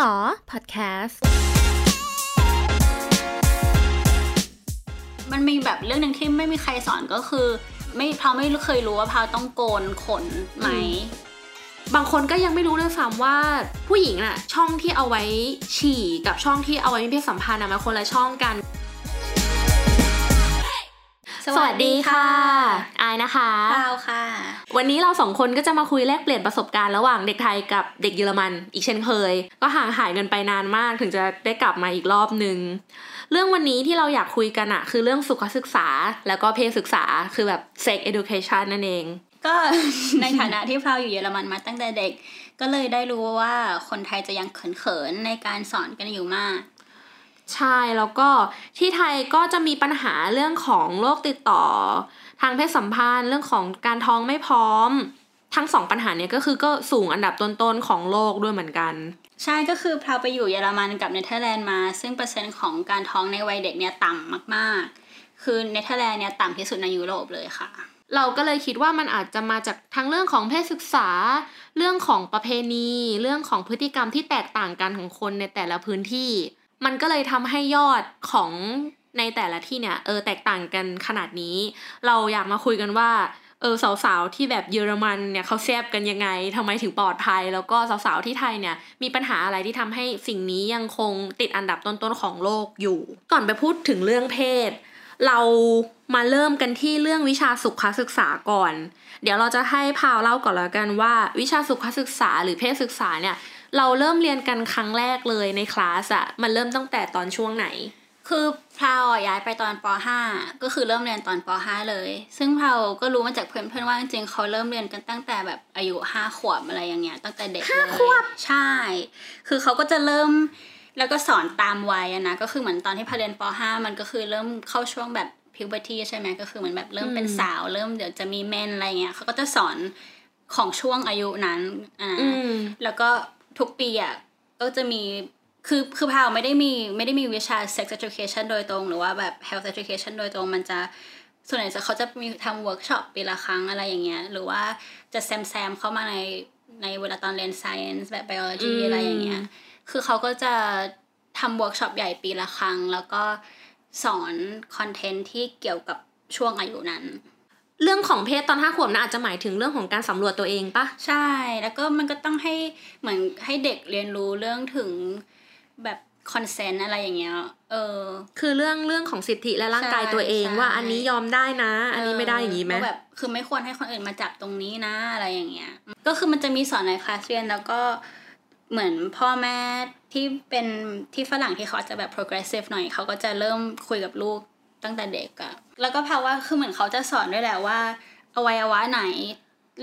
หรอพอดแคสต์มันมีแบบเรื่องหนึ่งที่ไม่มีใครสอนก็คือ ไม่พาวไม่เคยรู้ว่าพาวต้องโกนขนไหม บางคนก็ยังไม่รู้ด้วยซ้ำว่าผู้หญิงน่ะช่องที่เอาไว้ฉี่กับช่องที่เอาไว้มีเพศสัมพันธ์น่ะมันคนละช่องกัน สวัสดีค่ะ อายนะคะพาวค่ะ วันนี้เราสองคนก็จะมาคุยแลกเปลี่ยนประสบการณ์ระหว่างเด็กไทยกับเด็กเยอรมันอีกเช่นเคย ก็ห่างหายกันไปนานมากถึงจะได้กลับมาอีกรอบนึง เรื่องวันนี้ที่เราอยากคุยกันอะคือเรื่องสุขศึกษา แล้วก็เพศศึกษาคือแบบ sex education นั่นเองก็ในฐานะที่พาวอยู่เยอรมันมาตั้งแต่เด็ก ก็เลยได้รู้ว่าคนไทยจะยังเขินๆในการสอนกันอยู่มาก ใช่แล้วก็ที่ไทยก็จะมีปัญหาเรื่องของโรคติดต่อ ทางเพศสัมพันธ์เรื่องของการท้องไม่พร้อม ทั้งสองปัญหาเนี้ยก็คือก็สูงอันดับต้นๆของโลกด้วยเหมือนกัน ใช่ก็คือพาวไปอยู่เยอรมันกับเนเธอร์แลนด์มา ซึ่งเปอร์เซ็นต์ของการท้องในวัยเด็กเนี่ยต่ำมากๆ คือเนเธอร์แลนด์เนี่ยต่ำที่สุดในยุโรปเลยค่ะเราก็เลยคิดว่ามันอาจจะมาจากทั้งเรื่องของเพศศึกษา เรื่องของประเพณี เรื่องของพฤติกรรมที่แตกต่างกันของคนในแต่ละพื้นที่ มันก็เลยทำให้ยอดของในแต่ละที่เนี่ยเออแตกต่างกันขนาดนี้ เราอยากมาคุยกันว่าเออสาวๆที่แบบเยอรมันเนี่ยเขาแซบกันยังไงทำไมถึงปลอดภัย แล้วก็สาวๆที่ไทยเนี่ยมีปัญหาอะไรที่ทำให้สิ่งนี้ยังคงติดอันดับต้นๆของโลกอยู่ ก่อนไปพูดถึงเรื่องเพศ เรามาเริ่มกันที่เรื่องวิชาสุขศึกษาก่อน เดี๋ยวเราจะให้พาวเล่าก่อนแล้วกันว่า วิชาสุขศึกษาหรือเพศศึกษาเนี่ย เราเริ่มเรียนกันครั้งแรกเลยในคลาสอะมันเริ่มตั้งแต่ตอนช่วงไหน คือพาวอะย้ายไปตอนป .5 ก็คือเริ่มเรียนตอนป .5 เลย ซึ่งพาวก็รู้มาจากเพื่อนๆว่าจริงๆเขาเริ่มเรียนกันตั้งแต่แบบอายุห้าขวบอะไรอย่างเงี้ยตั้งแต่เด็กเลยขวบใช่ คือเขาก็จะเริ่มแล้วก็สอนตามวัยอะนะก็คือเหมือนตอนที่พาเรียนป .5 มันก็คือเริ่มเข้าช่วงแบบ puberty ใช่ไหมก็คือเหมือนแบบเริ่มเป็นสาว เริ่มเดี๋ยวจะมีเมนอะไรเงี้ยเขาก็จะสอนของช่วงอายุนั้นอ่าอืมแล้วก็ ทุกปีอะก็จะมีคือคือพาวไม่ได้มีไม่ได้มีวิชา sex education โดยตรง หรือว่าแบบ health education โดยตรงมันจะส่วนใหญ่จะเขาจะมีทำเวิร์กช็อปปีละครั้งอะไรอย่างเงี้ย หรือว่าจะแซมแซมเข้ามาในในเวลาตอนเรียน science แบบ biology อืมอะไรอย่างเงี้ย คือเขาก็จะทำเวิร์กช็อปใหญ่ปีละครั้ง แล้วก็สอนคอนเทนต์ที่เกี่ยวกับช่วงอายุนั้น เรื่องของเพศตอนห้าขวบนะอาจจะหมายถึงเรื่องของการสำรวจตัวเองปะใช่ แล้วก็มันก็ต้องให้เหมือนให้เด็กเรียนรู้เรื่องถึงแบบคอนเซนต์อะไรอย่างเงี้ย เออ คือเรื่องเรื่องของสิทธิและร่างกายตัวเองใช่ว่าอันนี้ยอมได้นะ อันนี้ไม่ได้อย่างนี้ไหมว่าแบบคือไม่ควรให้คนอื่นมาจับตรงนี้นะอะไรอย่างเงี้ย ก็คือมันจะมีสอนในคลาสเรียนแล้วก็เหมือนพ่อแม่ที่เป็นที่ฝรั่งที่เขาอาจจะแบบ progressive หน่อยเขาก็จะเริ่มคุยกับลูก ตั้งแต่เด็กอะแล้วก็เพราะว่าคือเหมือนเขาจะสอนด้วยแหละว่าอวัยวะไหน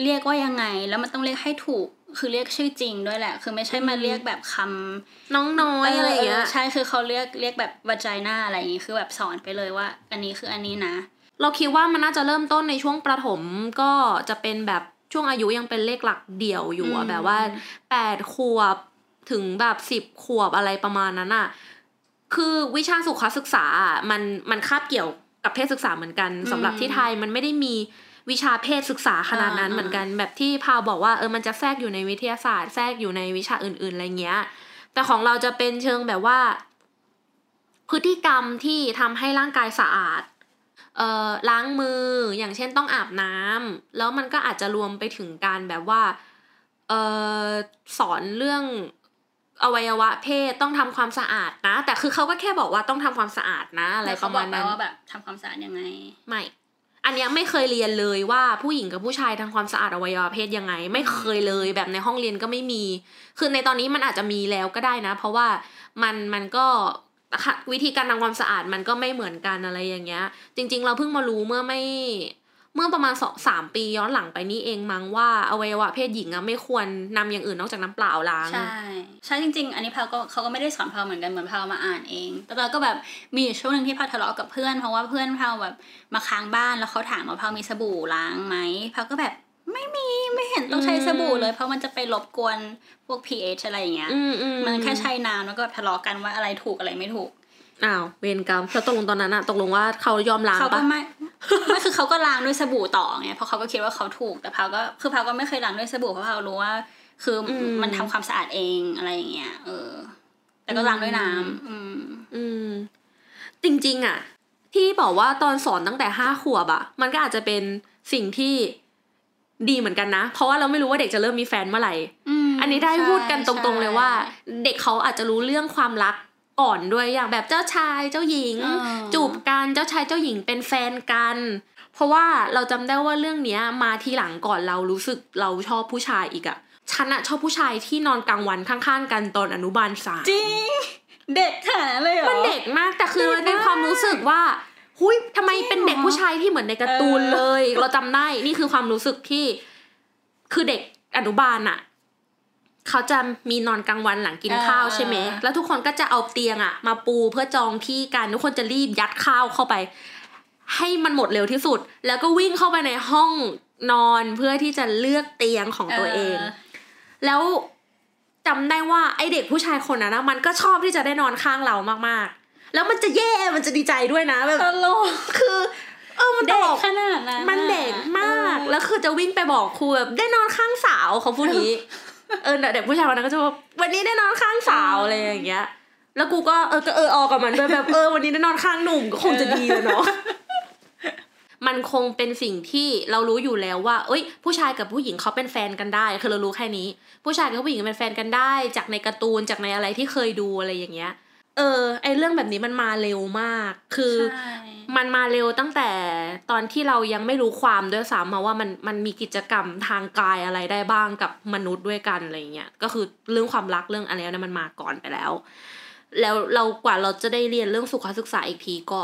เรียกว่ายังไง แล้วมันต้องเรียกให้ถูกคือเรียกชื่อจริงด้วยแหละ คือไม่ใช่มาเรียกแบบคำน้องน้อยอะไรอย่างเงี้ยใช่คือเขาเรียกเรียกแบบว a จ i น่าอะไรอย่างงี้คือแบบสอนไปเลยว่า อันนี้คืออันนี้นะ เราคิดว่ามันน่าจะเริ่มต้นในช่วงประถมก็จะเป็นแบบช่วงอายุยังเป็นเลขหลักเดี่ยวอยู่อะอืมแบบว่าแปดขวบถึงแบบสิบขวบอะไรประมาณนั้นอะ คือวิชาสุขศึกษาอะมันมันคาบเกี่ยวกับเพศศึกษาเหมือนกันสำหรับที่ไทยมันไม่ได้มีวิชาเพศศึกษาขนาดนั้นเหมือนกัน แบบที่พาวบอกว่าเออมันจะแทรกอยู่ในวิทยาศาสตร์แทรกอยู่ในวิชาอื่น ๆอะไรเงี้ย แต่ของเราจะเป็นเชิงแบบว่า พฤติกรรมที่ทำให้ร่างกายสะอาดเอ่อล้างมืออย่างเช่นต้องอาบน้ำแล้วมันก็อาจจะรวมไปถึงการแบบว่าเอ่อสอนเรื่อง อวัยวะเพศต้องทำความสะอาดนะ แต่คือเขาก็แค่บอกว่าต้องทำความสะอาดนะ อะไรแล้วปเขาระบมาอณกไปนั้นว่าแบบทำความสะอาดยังไง ไม่ อันเนี้ยไม่เคยเรียนเลยว่าผู้หญิงกับผู้ชายทำความสะอาดอวัยวะเพศยังไง ไม่เคยเลยแบบในห้องเรียนก็ไม่มี คือในตอนนี้มันอาจจะมีแล้วก็ได้นะ เพราะว่ามันมันก็วิธีการทำความสะอาดมันก็ไม่เหมือนกันอะไรอย่างเงี้ย จริง ๆ เราเพิ่งมารู้เมื่อไม่ เมื่อประมาณสองสามปีย้อนหลังไปนี่เองมั้งว่าอวัยวะเพศหญิงอะไม่ควรนำอย่างอื่นนอกจากน้ำเปล่าล้าง ใช่ ใช่จริง ๆ อันนี้พาวก็เขาก็ไม่ได้สอนพาวเหมือนกันเหมือนพาวมาอ่านเองแต่เราก็แบบมีอยู่ช่วงหนึ่งที่พาวทะเลาะกับเพื่อนเพราะว่าเพื่อนพาวแบบมาค้างบ้านแล้วเขาถามว่าพาวมีสบู่ล้างไหมพาวก็แบบไม่มีไม่เห็นต้องใช้สบู่เลยเพราะมันจะไปรบกวนพวก pH อะไรอย่างเงี้ยอืมอืมันแค่ใช้น้ำแล้วก็ทะเลาะกันว่าอะไรถูกอะไรไม่ถูก อ้าวเวรกรรมแล้วตกลงตอนนั้นอะตกลงว่าเขายอมล้างเขาก็ปะไม่ไม่คือเขาก็ล้างด้วยสบู่ต่อไงเพราะเขาก็คิดว่าเขาถูกแต่พาวก็คือพาวก็ไม่เคยล้างด้วยสบู่เพราะพาวรู้ว่า คืออม มันทำความสะอาดเองอะไรอย่างเงี้ยเออ แต่ก็ล้างด้วยน้ำอืม อืม จริง ๆอะที่บอกว่าตอนสอนตั้งแต่ห้าขวบอะมันก็อาจจะเป็นสิ่งที่ดีเหมือนกันนะ เพราะว่าเราไม่รู้ว่าเด็กจะเริ่มมีแฟนเมื่อไหร่ มอันนี้ได้ใช่พูดกันตรงๆเลยว่า ใช่เด็กเขาอาจจะรู้เรื่องความรัก ก่อนด้วยอย่างแบบเจ้าชายเจ้าหญิงเออจูบกันเจ้าชายเจ้าหญิงเป็นแฟนกัน เพราะว่าเราจำได้ว่าเรื่องเนี้ยมาทีหลังก่อนเรารู้สึกเราชอบผู้ชายอีกอะฉันอะชอบผู้ชายที่นอนกลางวันข้างๆ กันตอนอนุบาลสามจริงเด็กขนาดนั้นเลยเหรอมันเด็กมากแต่คือเด็กมันเป็นความรู้สึกว่าหุยทำไมเป็นเด็กผู้ชายที่เหมือนในการ์ตูนเออเลย เราจำได้นี่คือความรู้สึกที่ คือเด็กอนุบาลอะ เขาจะมีนอนกลางวันหลังกินข้าวใช่ไหม แล้วทุกคนก็จะเอาเตียงอะมาปูเพื่อจองที่กัน ทุกคนจะรีบยัดข้าวเข้าไป ให้มันหมดเร็วที่สุด แล้วก็วิ่งเข้าไปในห้องนอนเพื่อที่จะเลือกเตียงของตัวเอง แล้วจำได้ว่าไอเด็กผู้ชายคนนั้นนะมันก็ชอบที่จะได้นอนข้างเรามากๆ แล้วมันจะแย่มันจะดีใจด้วยนะแบบตลกคือเออมันตเด็ลกกขนาดนั้นมันเด็กมากเออแล้วคือจะวิ่งไปบอกครูแบบได้นอนข้างสาวเขาพูดอย่างนี้ เออเด็กผู้ชายคนนั้นก็จะบอกวันนี้ได้นอนข้างสาวอะไรอย่างเงี้ย แล้วกูก็เออก็เออออกกับมันด้วยแบบเออวันนี้ได้นอนข้างหนุ่มก็คงจะดีเลยเนาะมันคงเป็นสิ่งที่เรารู้อยู่แล้วว่า เอ้ย ผู้ชายกับผู้หญิงเขาเป็นแฟนกันได้ คือเรารู้แค่นี้ ผู้ชายกับผู้หญิงเป็นแฟนกันได้ จากในการ์ตูนจากในอะไรที่เคยดูอะไรอย่างเงี้ย เออ ไอเรื่องแบบนี้มันมาเร็วมาก คือใช่มันมาเร็วตั้งแต่ตอนที่เรายังไม่รู้ความด้วยซ้ำมาว่ามันมันมีกิจกรรมทางกายอะไรได้บ้างกับมนุษย์ด้วยกันอะไรเงี้ยก็คือเรื่องความรักเรื่องอะไรเนี่ยมันมาก่อนไปแล้ว แล้วเรากว่าเราจะได้เรียนเรื่องสุขศึกษาอีกทีก็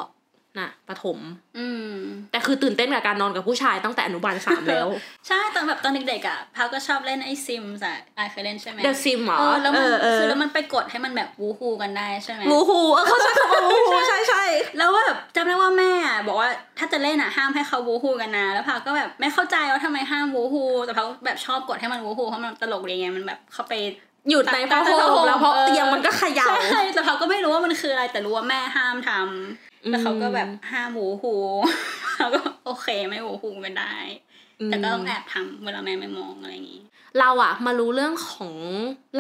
น่ะประถมอืม แต่คือตื่นเต้นกับการนอนกับผู้ชายตั้งแต่อนุบาลสามแล้ว ใช่ตอนแบบตอนเด็กๆอะพาวก็ชอบเล่นไอซิมส์อะไอเคยเล่นใช่ไหม The Sim เหรอเออแล้วมันเออเออคือแล้วมันไปกดให้มันแบบวูฮูกันได้ใช่ไหมวูฮูเออเขาใช้คำว่าวูฮูใช่ใช่แล้วแบบจำได้ว่าแม่อะบอกว่าถ้าจะเล่นอะห้ามให้เขาวูฮูกันนะแล้วพาวก็แบบไม่เข้าใจว่าทำไมห้ามวูฮูแต่พาวแบบชอบกดให้มันวูฮูเพราะมันตลกดีไงมันแบบเข้าไปหยุดในผ้าห่มแล้วเพราะเตียงมันก็เขย่าใช่แต่พาวก็ไม่รู้ว่ามันคืออะไรแต่รู้ว่าแม่ห้ามทำอืม แล้วเขาก็แบบห้ามวูฮูเราก็โอเคไม่วูฮูกันได้ แต่ก็ต้องแอบทำเวลาแม่ไม่มองอะไรอย่างนี้ เราอะมารู้เรื่องของ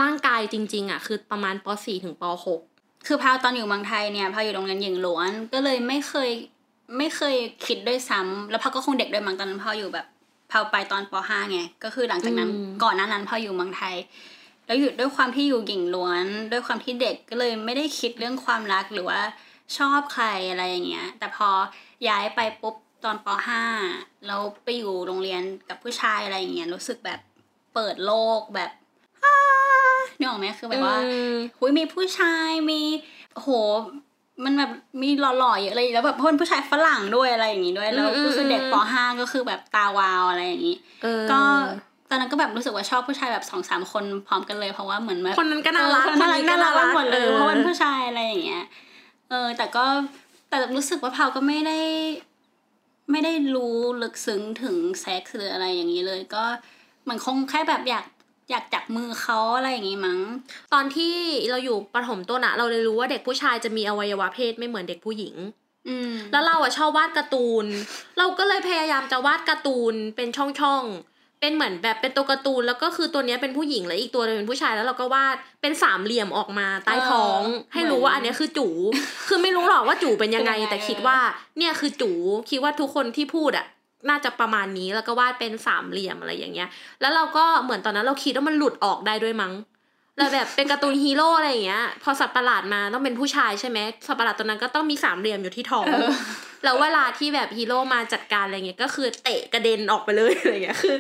ร่างกายจริง ๆอะคือประมาณป .4 ถึงป .6 คือพาวตอนอยู่เมืองไทยเนี่ยพาวอยู่โรงเรียนหญิงล้วนก็เลยไม่เคยไม่เคยคิดด้วยซ้ำแล้วพาวก็คงเด็กด้วยมั้งตอนนั้นพาวอยู่แบบพาวไปตอนป .5 ไงก็คือหลังจากนั้นอืมก่อนหน้านั้นพาวอยู่เมืองไทยแล้วอยู่ด้วยความที่อยู่หญิงล้วน ด้วยความที่เด็กก็เลยไม่ได้คิดเรื่องความรักหรือว่า ชอบใครอะไรอย่างเงี้ย แต่พอย้ายไปปุ๊บตอนป .5 แล้วไปอยู่โรงเรียนกับผู้ชายอะไรอย่างเงี้ยรู้สึกแบบเปิดโลกแบบอ้านึกออกไหมคือแบบว่าอืมหุยมีผู้ชายมีโหมันแบบมีหล่อๆเยอะเลยแล้วแบบเพื่อนผู้ชายฝรั่งด้วยอะไรอย่างงี้ด้วยแล้วอืมก็คือเด็กอืมป .5 ก็คือแบบตาวาวอะไรอย่างงี้เออก็ตอนนั้นก็แบบรู้สึกว่าชอบผู้ชายแบบสองสามคนพร้อมกันเลยเพราะว่าเหมือนแบบคนนั้นก็น่ารักเออคนนั้นก็น่ารักหมดเลยออเพราะเป็นผู้ชายอะไรอย่างเงี้ย เออ แต่ก็แต่รู้สึกว่าพาวก็ไม่ได้ ไม่ได้รู้ลึกซึ้งถึงเซ็กส์หรืออะไรอย่างนี้เลย ก็เหมือนคงแค่แบบอยากอยากจับมือเขาอะไรอย่างงี้มั้ง ตอนที่เราอยู่ประถมต้นอะเราเลยรู้ว่าเด็กผู้ชายจะมีอวัยวะเพศไม่เหมือนเด็กผู้หญิงอืมแล้วเราอะชอบวาดการ์ตูน เราก็เลยพยายามจะวาดการ์ตูนเป็นช่องๆ เป็นเหมือนแบบเป็นตัวการ์ตูนแล้วก็คือตัวเนี้ยเป็นผู้หญิงแล้วอีกตัวหนึงเป็นผู้ชายแล้วเราก็วาดเป็นสามเหลี่ยมออกมาใต้ท้อง ให้รู้ว่าอันเนี้ยคือจูคือไม่รู้หรอกว่าจูเป็นยังไง แต่คิดว่าเนี่ยคือจูคิดว่าทุกคนที่พูดอะน่าจะประมาณนี้แล้วก็วาดเป็นสามเหลี่ยมอะไรอย่างเงี้ย แล้วเราก็เหมือนตอนนั้นเราคิดว่ามันหลุดออกได้ด้วยมั้ง แล้วแบบเป็นการ์ตูนฮีโร่อะไรอย่างเงี้ย พอสัตว์ประหลาดมาต้องเป็นผู้ชายใช่ไหมสัตว์ประหลาดตัวนั้นก็ต้องมีสามเหลี่ยมอยู่ที่ท้องแล้วเวลาที่แบบฮีโร่มาจัดการอะไรเงี้ยก็คือเตะกระเด็นออกไปเลยอะไรเงี้ยคือ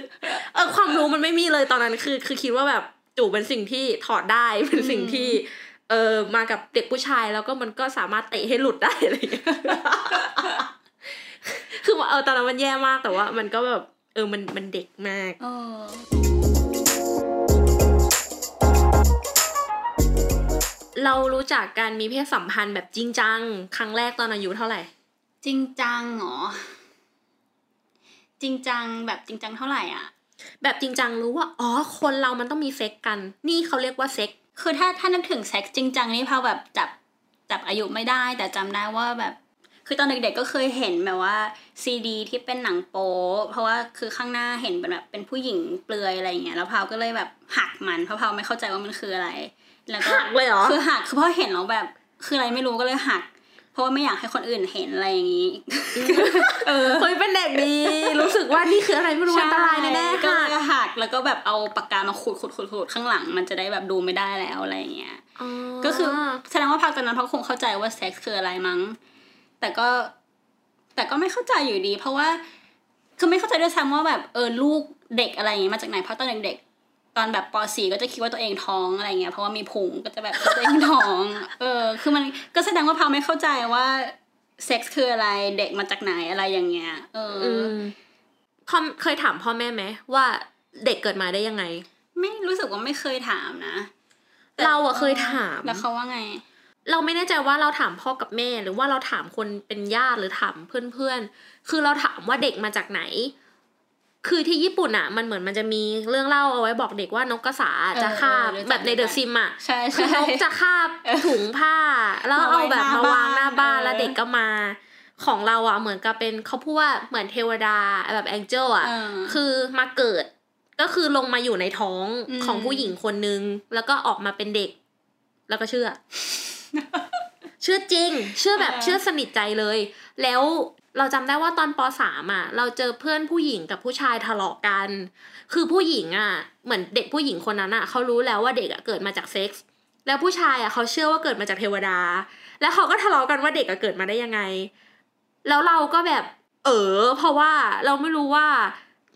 เออความรู้มันไม่มีเลยตอนนั้นคือ คือคิดว่าแบบจู่เป็นสิ่งที่ถอดได้เป็นสิ่งที่เออมากับเด็กผู้ชายแล้วก็มันก็สามารถเตะให้หลุดได้อะไรเงี้ยคือว่าเออตอนนั้นมันแย่มากแต่ว่า มันก็แบบเออมันมันเด็กมาก เออเรารู้จักการมีเพศสัมพันธ์แบบจริงจัง ครั้งแรกตอนอายุเท่าไหร่ จริงจังเหรอ จริงจังแบบจริงจังเท่าไหร่อะ แบบจริงจังรู้ว่า อ๋อ คนเรามันต้องมีเซ็กซ์กัน นี่เขาเรียกว่าเซ็กซ์ คือถ้าถ้านึกถึงเซ็กซ์จริงจังนี่พาวแบบจับจับอายุไม่ได้ แต่จำได้ว่าแบบ คือตอนเด็กๆก็เคยเห็นแบบว่าซีดี ที่เป็นหนังโป๊เพราะว่าคือข้างหน้าเห็นเป็นแบบเป็นผู้หญิงเปลือยอะไรเงี้ย แล้วพาวก็เลยแบบหักมันเพราะพาวไม่เข้าใจว่ามันคืออะไร แล้วก็หักเลยเหรอคือหักคือเพราะเห็นแล้วแบบ คืออะไรไม่รู้ก็เลยหัก เพราะว่าไม่อยากให้คนอื่นเห็นอะไรอย่างนี้เออเฮ้ยเป็นเด็กดี รู้สึกว่านี่คืออะไรไม่รู้อันตรายแน่ๆก็ค่ะเลยหักแล้วก็แบบเอาปากกามาขูดขูดขูดขูดข้างหลัง มันจะได้แบบดูไม่ได้แล้วอะไรอย่างเงี้ยก็คือแสดงว่าพักตอนนั้นเขาคงเข้าใจว่าเซ็กส์คืออะไรมั้ง แต่ก็ แต่ก็ไม่เข้าใจอยู่ดี เพราะว่าคือไม่เข้าใจด้วยซ้ำว่าแบบเออลูกเด็กอะไรอย่างเงี้ยมาจากไหนเพราะตอนเด็กๆ ตอนแบบป .4 ก็จะคิดว่าตัวเองท้องอะไรเงี้ยเพราะว่ามีพุงก็จะแบบคิดว่าตัวเองท้อง เออ คือมันก็แสดงว่าพาไม่เข้าใจว่าเซ็กส์คืออะไรเด็กมาจากไหนอะไรอย่างเงี้ย เอออืมพ่อเคยถามพ่อแม่ไหมว่าเด็กเกิดมาได้ยังไง ไม่รู้สึกว่าไม่เคยถามนะแต่เราอะเคยถามแล้วเขาว่าไง เราไม่แน่ใจว่าเราถามพ่อกับแม่ หรือว่าเราถามคนเป็นญาติหรือถามเพื่อนๆคือเราถามว่าเด็กมาจากไหน คือที่ญี่ปุ่นอะมันเหมือนมันจะมีเรื่องเล่าเอาไว้บอกเด็กว่านกกระสาจะคาบเออเออรู้จักแบบในเดอะซิมอะใช่คือใช่นกจะคาบเออถุงผ้า แล้วมาไว้เอาแบบมาวางหน้าบ้านหน้าบ้านแล้วเด็กก็มาของเราอะเหมือนกับเป็นเขาพูดว่าเหมือนเทวดาแบบแองเจิลอะเออคือมาเกิดก็คือลงมาอยู่ในท้องอืมของผู้หญิงคนนึง แล้วก็ออกมาเป็นเด็ก แล้วก็เชื่อ เชื่อจริง เชื่อแบบเออเชื่อสนิทใจเลย แล้ว เราจำได้ว่าตอนปสามอะ เราเจอเพื่อนผู้หญิงกับผู้ชายทะเลาะกัน คือผู้หญิงอะ เหมือนเด็กผู้หญิงคนนั้นอะเขารู้แล้วว่าเด็กอะเกิดมาจากเซ็กส์แล้วผู้ชายอะเขาเชื่อว่าเกิดมาจากเทวดา แล้วเขาก็ทะเลาะกันว่าเด็กอะเกิดมาได้ยังไง แล้วเราก็แบบเออเพราะว่าเราไม่รู้ว่า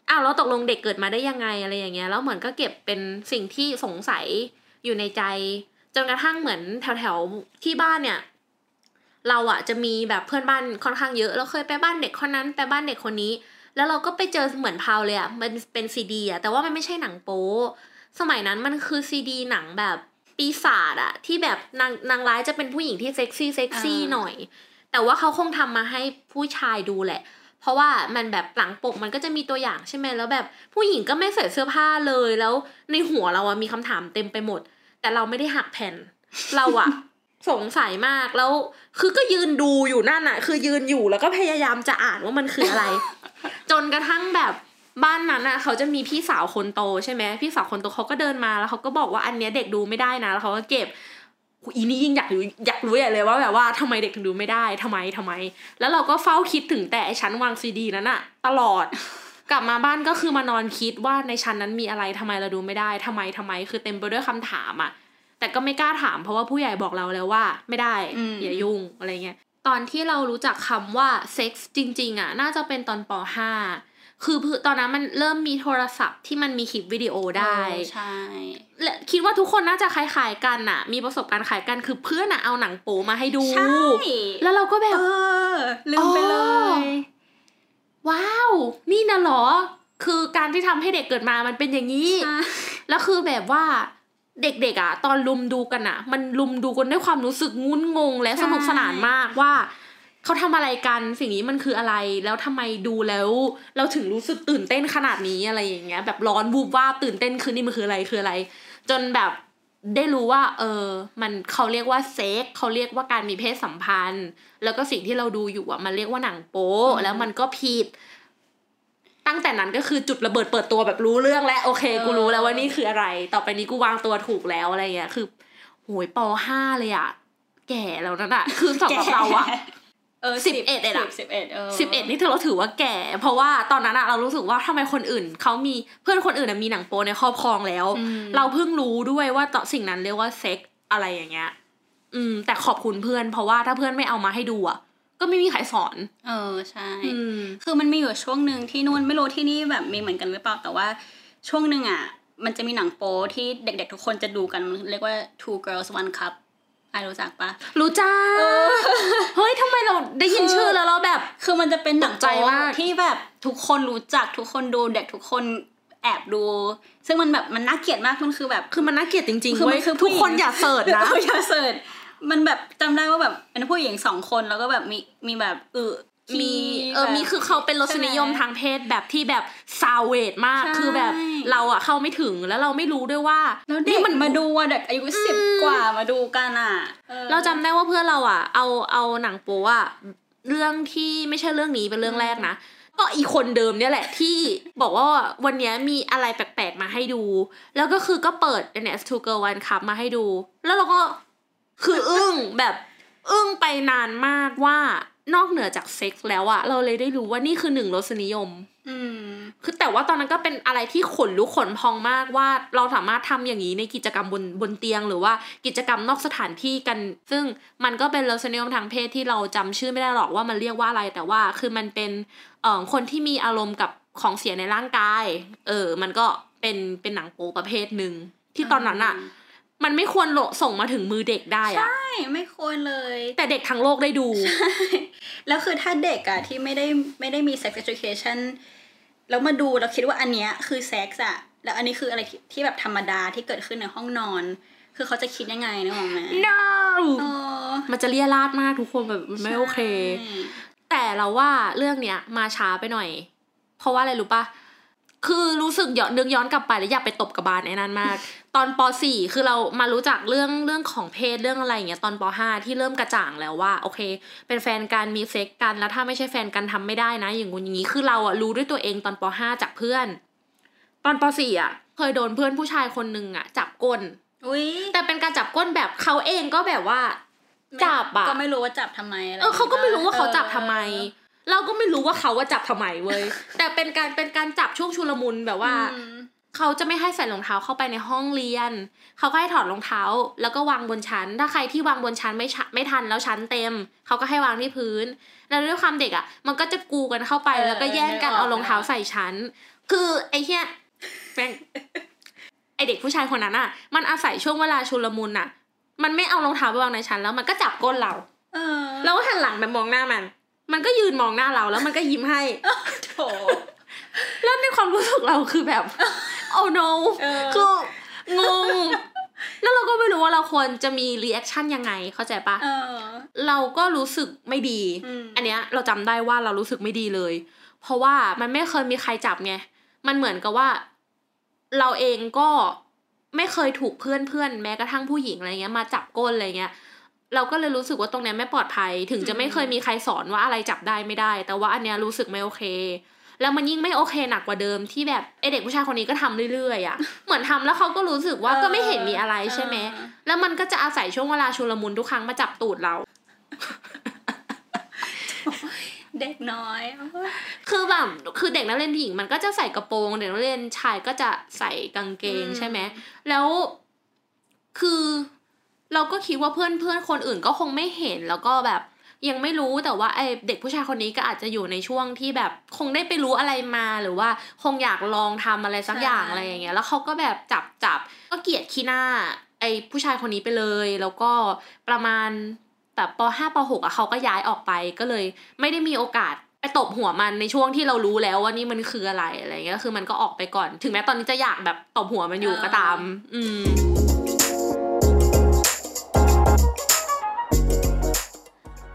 อ้าวแล้วตกลงเด็กเกิดมาได้ยังไงอะไรอย่างเงี้ยแล้วเหมือนก็เก็บเป็นสิ่งที่สงสัยอยู่ในใจ จนกระทั่งเหมือนแถวๆที่บ้านเนี่ย เราอะจะมีแบบเพื่อนบ้านค่อนข้างเยอะ เราเคยไปบ้านเด็กคนนั้นไปบ้านเด็กคนนี้ แล้วเราก็ไปเจอเหมือนพาวเลยอะมันเป็นซีดีอะแต่ว่ามันไม่ใช่หนังโป๊สมัยนั้นมันคือซีดีหนังแบบปีศาจอะที่แบบนางนางร้ายจะเป็นผู้หญิงที่เซ็กซี่เซ็กซี่อ่าหน่อย แต่ว่าเขาคงทำมาให้ผู้ชายดูแหละ เพราะว่ามันแบบหลังปกมันก็จะมีตัวอย่างใช่ไหมแล้วแบบผู้หญิงก็ไม่ใส่เสื้อผ้าเลยแล้วในหัวเราอะมีคำถามเต็มไปหมด แต่เราไม่ได้หักแผ่น เราอะ สงสัยมากแล้ว คือก็ยืนดูอยู่นั่นอะคือยืนอยู่แล้วก็พยายามจะอ่านว่ามันคืออะไร จนกระทั่งแบบบ้านนั้นอะเขาจะมีพี่สาวคนโตใช่ไหมพี่สาวคนโตเขาก็เดินมาแล้วเขาก็บอกว่าอันเนี้ยเด็กดูไม่ได้นะแล้วเขาก็เก็บอุ๊ยอีนี่ยิ่งอยากรู้อยากรู้ใหญ่เลยว่าแบบว่าทำไมเด็กถึงดูไม่ได้ทำไมทำไม แล้วเราก็เฝ้าคิดถึงแต่ไอ้ชั้นวางซีดีนั้นอะตลอด กลับมาบ้านก็คือมานอนคิดว่าในชั้นนั้นมีอะไรทำไมเราดูไม่ได้ทำไมทำไม คือเต็มไปด้วยคำถามอะ แต่ก็ไม่กล้าถามเพราะว่าผู้ใหญ่บอกเราแล้วว่า ไม่ได้อืมอย่ายุ่งอะไรเงี้ยตอนที่เรารู้จักคำว่าเซ็กส์จริง ๆอะน่าจะเป็นตอนป .5 คือตอนนั้นมันเริ่มมีโทรศัพท์ที่มันมีคลิปวิดีโอได้เออใช่และคิดว่าทุกคนน่าจะคล้ายๆกันน่ะ มีประสบการณ์คล้ายกันคือเพื่อนน่ะเอาหนังโป๊มาให้ดูใช่แล้วเราก็แบบ เออ ลืมไปเลอ๋อยว้าว นี่นะเหรอ คือการที่ทำให้เด็กเกิดมามันเป็นอย่างนี้ใช่แล้วคือแบบว่า เด็กๆอะตอนลุมดูกันอะมันลุมดูกันด้วยความรู้สึกงุนงงและสนุกสนานมากว่าเขาทำอะไรกันสิ่งนี้มันคืออะไร แล้วทำไมดูแล้ว เราถึงรู้สึกตื่นเต้นขนาดนี้อะไรอย่างเงี้ย แบบร้อนวูบวาบตื่นเต้นคือนี่มันคืออะไรคืออะไร จนแบบได้รู้ว่า เออ มันเขาเรียกว่าเซ็กเขาเรียกว่าการมีเพศสัมพันธ์ แล้วก็สิ่งที่เราดูอยู่อะมันเรียกว่าหนังโป๊แล้วมันก็ผิด ตั้งแต่นั้นก็คือจุดระเบิดเปิดตัวแบบรู้เรื่องแล้วโอเค กูรู้แล้วว่านี่คืออะไร ต่อไปนี้กูวางตัวถูกแล้วอะไรเงี้ยคือโหยปห้าเลยอะแก่แล้วนั่นอะคือสำหรับเราอะเออสิบเอ็ดเอ็ดอะสิบเอ็ดเออสิบเอ็ดนี่ถือเราถือว่าแก่ เพราะว่าตอนนั้นอะเรารู้สึกว่าทำไมคนอื่นเขามีเพื่อนคนอื่นอะมีหนังโปในครอบครองแล้วอืมเราเพิ่งรู้ด้วยว่าต่อสิ่งนั้นเรียกว่าเซ็กอะไรอย่างเงี้ย อืม แต่ขอบคุณเพื่อน เพราะว่าถ้าเพื่อนไม่เอามาให้ดูอะ ก็ไม่มีใครสอน เออใช่อืมคือมันมีอยู่ช่วงหนึ่งที่นู่นไม่รู้ที่นี่แบบมีเหมือนกันหรือเปล่าแต่ว่าช่วงหนึ่งอะ มันจะมีหนังโป๊ที่เด็กๆทุกคนจะดูกันมันเรียกว่า two girls one cup ไอรู้จักปะรู้จ้าเฮ้ยทำไมเราได้ยินคือชื่อแล้วเราแบบ คือมันจะเป็นหนังตกใจโป๊มากที่แบบทุกคนรู้จักทุกคนดูเด็กทุกคนแอบดู ซึ่งมันแบบมันน่าเกลียดมากมันคือแบบคือมันน่าเกลียดจริงๆคือมันเว้ยคือผู้ทุกหญิงคนอย่าเสิร์ชนะเอออย่าเสิร์ช มันแบบจำได้ว่าแบบเป็นผู้หญิงสองคนแล้วก็แบบมีมีแบบอึมีเออแบบมีคือเขาเป็นรสนิยมใช่ไหทางเพศแบบที่แบบซาเวดมากใช่คือแบบเราอะเข้าไม่ถึงแล้วเราไม่รู้ด้วยว่าแล้วเด็กมันมาดูอะเด็กอายุสิบกว่ามาดูกันอะออเราจำได้ว่าเพื่อนเราอะเอาเอาหนังโป๊อะเรื่องที่ไม่ใช่เรื่องนี้เป็นเรื่องแรกนะก็อีคนเดิมเนี่ยแหละที่บอกว่าวันนี้มีอะไรแปลกๆมาให้ดู แล้วก็คือก็เปิด NS Two Girl One Cup มาให้ดู แล้วเราก็ คืออึ้งแบบอึ้งไปนานมากว่านอกเหนือจากเซ็กส์แล้วอะเราเลยได้รู้ว่านี่คือหนึ่งรสนิยม อืม คือแต่ว่าตอนนั้นก็เป็นอะไรที่ขนลุกขนพองมากว่าเราสามารถทำอย่างนี้ในกิจกรรมบนบนเตียง หรือว่ากิจกรรมนอกสถานที่กัน ซึ่งมันก็เป็นรสนิยมทางเพศที่เราจำชื่อไม่ได้หรอกว่ามันเรียกว่าอะไร แต่ว่าคือมันเป็นเอ่อคนที่มีอารมณ์กับของเสียในร่างกาย เออ มันก็เป็นเป็นหนังโป๊ประเภทหนึ่งที่ตอนนั้นอะ มันไม่ควรโหลส่งมาถึงมือเด็กได้อะใช่ไม่ควรเลย แต่เด็กทั้งโลกได้ดูแล้วคือถ้าเด็กอะที่ไม่ได้ไม่ได้มี sex education แล้วมาดูแล้วคิดว่าอันเนี้ยคือเซ็กซ์อะแล้วอันนี้คืออะไรที่แบบธรรมดาที่เกิดขึ้นในห้องนอน คือเขาจะคิดยังไงนึกออกไหม no เออมันจะเลี่ยราดมากทุกคนแบบมันไม่โอเคใช่แต่เราว่าเรื่องเนี้ยมาช้าไปหน่อย เพราะว่าอะไรรู้ปะ คือรู้สึกย้อนนึกย้อนกลับไปแล้วอยากไปตบกระบาลไอ้นั่นมาก ตอนป .4 คือเรามารู้จักเรื่องเรื่องของเพศเรื่องอะไรอย่างเงี้ยตอนป .5 ที่เริ่มกระจ่างแล้วว่า โอเค เป็นแฟนกันมีเซ็กกันแล้วถ้าไม่ใช่แฟนกันทำไม่ได้นะ อย่างงู้นอย่างนี้คือเราอะรู้ด้วยตัวเองตอนป .5 จากเพื่อน ตอนป .4 อะเคยโดนเพื่อนผู้ชายคนหนึ่งอะจับก้นอุ้ยแต่เป็นการจับก้นแบบเขาเองก็แบบว่าจับอะก็ไม่รู้ว่าจับทำไมอะไรเออเขาก็ไม่รู้ว่าเขาจับทำไม เออเราก็ไม่รู้ว่าเขาว่าจับทำไมเว้ยแต่เป็นการเป็นการจับช่วงชุลมุนแบบว่าอืมเขาจะไม่ให้ใส่รองเท้าเข้าไปในห้องเรียน เขาก็ให้ถอดรองเท้า แล้วก็วางบนชั้น ถ้าใครที่วางบนชั้นไม่ชะไม่ทันแล้วชั้นเต็ม เขาก็ให้วางที่พื้น แล้วด้วยความเด็กอะ มันก็จะกูกันเข้าไปเออแล้วก็แย่งกันนึกออกเอารองเท้าใส่ชั้น คือไอ้เหี้ยแม่งไอเด็กผู้ชายคนนั้นอะ มันอาศัยช่วงเวลาชุลมุนอะ มันไม่เอารองเท้าไปวางในชั้นแล้วมันก็จับก้นเรา เออ เราก็หันหลังไปมองหน้ามัน มันก็ยืนมองหน้าเราแล้วมันก็ยิ้มให้โถแล้วในความรู้สึกเราคือแบบ oh no เออคืองงแล้วเราก็ไม่รู้ว่าเราควรจะมี reaction ยังไงเข้าใจปะเออเราก็รู้สึกไม่ดีอืมอันเนี้ยเราจำได้ว่าเรารู้สึกไม่ดีเลย เพราะว่ามันไม่เคยมีใครจับไง มันเหมือนกับว่า เราเองก็ไม่เคยถูกเพื่อนเพื่อนๆแม้กระทั่งผู้หญิงอะไรเงี้ยมาจับก้นอะไรเงี้ย เราก็เลยรู้สึกว่าตรงเนี้ยไม่ปลอดภัย ถึงจะไม่เคยมีใครสอนว่าอะไรจับได้ไม่ได้ แต่ว่าอันเนี้ยรู้สึกไม่โอเค แล้วมันยิ่งไม่โอเคหนักกว่าเดิมที่แบบไอเด็กผู้ชายคนนี้ก็ทำเรื่อยๆอะ เหมือนทำแล้วเขาก็รู้สึกว่าก็ไม่เห็นมีอะไรใช่ไหมเออแล้วมันก็จะอาศัยช่วงเวลาชุลมุนทุกครั้งมาจับตูดเรา เด็กน้อย คือแบบคือเด็กนักเรียนหญิงมันก็จะใส่กระโปรง เด็กนักเรียนชายก็จะใส่กางเกงอืมใช่ไหมแล้วคือ เราก็คิดว่าเพื่อนเพื่อนคนอื่นก็คงไม่เห็นแล้วก็แบบยังไม่รู้แต่ว่าไอเด็กผู้ชายคนนี้ก็อาจจะอยู่ในช่วงที่แบบคงได้ไปรู้อะไรมาหรือว่าคงอยากลองทำอะไรสักอย่างอะไรอย่างเงี้ย แล้วเขาก็แบบจับจับก็เกลียดขี้หน้า ไอผู้ชายคนนี้ไปเลย แล้วก็ประมาณแบบปห้าปหกอะเขาก็ย้ายออกไปก็เลย ไม่ได้มีโอกาสไปตบหัวมันในช่วงที่เรารู้แล้วว่านี่มันคืออะไรอะไรเงี้ยก็คือมันก็ออกไปก่อน ถึงแม้ตอนนี้จะอยากแบบตบหัวมันอยู่ก็ตาม อืม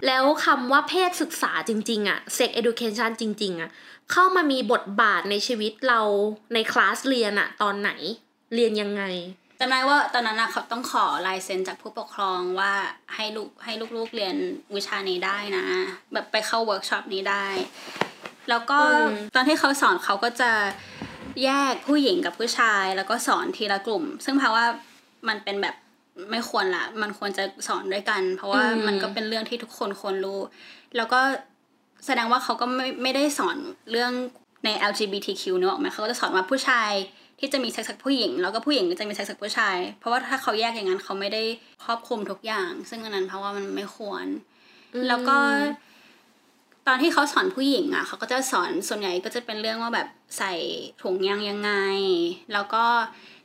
แล้วคำว่าเพศศึกษาจริงๆอะ sex education จริง ๆอะเข้ามามีบทบาทในชีวิตเราในคลาสเรียนอะตอนไหนเรียนยังไงจำได้ว่าตอนนั้นนะเขาต้องขอลายเซ็นจากผู้ปกครองว่าให้ลูกให้ลูกๆเรียนวิชานี้ได้นะ แบบไปเข้าเวิร์กช็อปนี้ได้ แล้วก็อืมตอนที่เขาสอนเขาก็จะแยกผู้หญิงกับผู้ชาย แล้วก็สอนทีละกลุ่ม ซึ่งเพราะว่ามันเป็นแบบ ไม่ควรละ มันควรจะสอนด้วยกัน เพราะว่ามันก็เป็นเรื่องที่ทุกคนควรรู้ แล้วก็แสดงว่าเขาก็ไม่ไม่ได้สอนเรื่องใน LGBTQ เนกอะไหมเขาก็จะสอนว่าผู้ชายที่จะมีเซ็กซ์กับผู้หญิง แล้วก็ผู้หญิงก็จะมีเซ็กซ์กับผู้ชาย เพราะว่าถ้าเขาแยกอย่างนั้นเขาไม่ได้ครอบคลุมทุกอย่าง ซึ่งอันนั้นเพราะว่ามันไม่ควร แล้วก็ ตอนที่เขาสอนผู้หญิงอะเขาก็จะสอนส่วนใหญ่ก็จะเป็นเรื่องว่าแบบใส่ถุงยางยังไง แล้วก็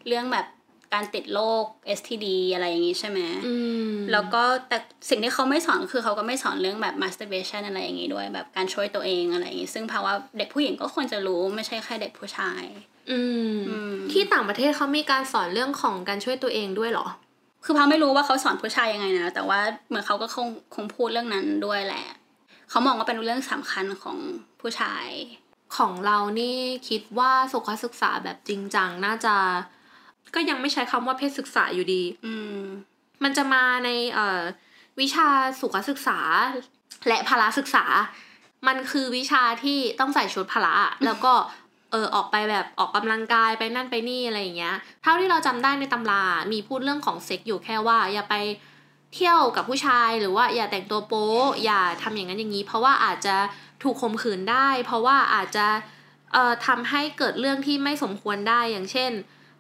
เรื่องแบบ การติดโรค STD อะไรอย่างงี้ใช่ไหมอืมแล้วก็แต่สิ่งที่เขาไม่สอนคือเขาก็ไม่สอนเรื่องแบบ masturbation อะไรอย่างงี้ด้วย แบบการช่วยตัวเองอะไรอย่างงี้ ซึ่งภาวะเด็กผู้หญิงก็ควรจะรู้ไม่ใช่แค่เด็กผู้ชาย อืมอืมที่ต่างประเทศเขามีการสอนเรื่องของการช่วยตัวเองด้วยเหรอ คือพาไม่รู้ว่าเขาสอนผู้ชายยังไงนะ แต่ว่าเหมือนเขาก็คงคงพูดเรื่องนั้นด้วยแหละ เขามองว่าเป็นเรื่องสำคัญของผู้ชาย ของเรานี่คิดว่าสุขศึกษาแบบจริงจังน่าจะ ก็ยังไม่ใช้คำว่าเพศศึกษาอยู่ดีอืมมันจะมาในเอ่อวิชาสุขศึกษา และพละศึกษา มันคือวิชาที่ต้องใส่ชุดพละแล้วก็เออออกไปแบบออกกำลังกายไปนั่นไปนี่อะไรอย่างเงี้ย เท่าที่เราจำได้ในตำรา มีพูดเรื่องของเซ็กอยู่แค่ว่า อย่าไปเที่ยวกับผู้ชายหรือว่าอย่าแต่งตัวโป๊อย่าทำอย่างนั้นอย่างนี้ เพราะว่าอาจจะถูกข่มขืนได้ เพราะว่าอาจจะเอ่อทำให้เกิดเรื่องที่ไม่สมควรได้อย่างเช่น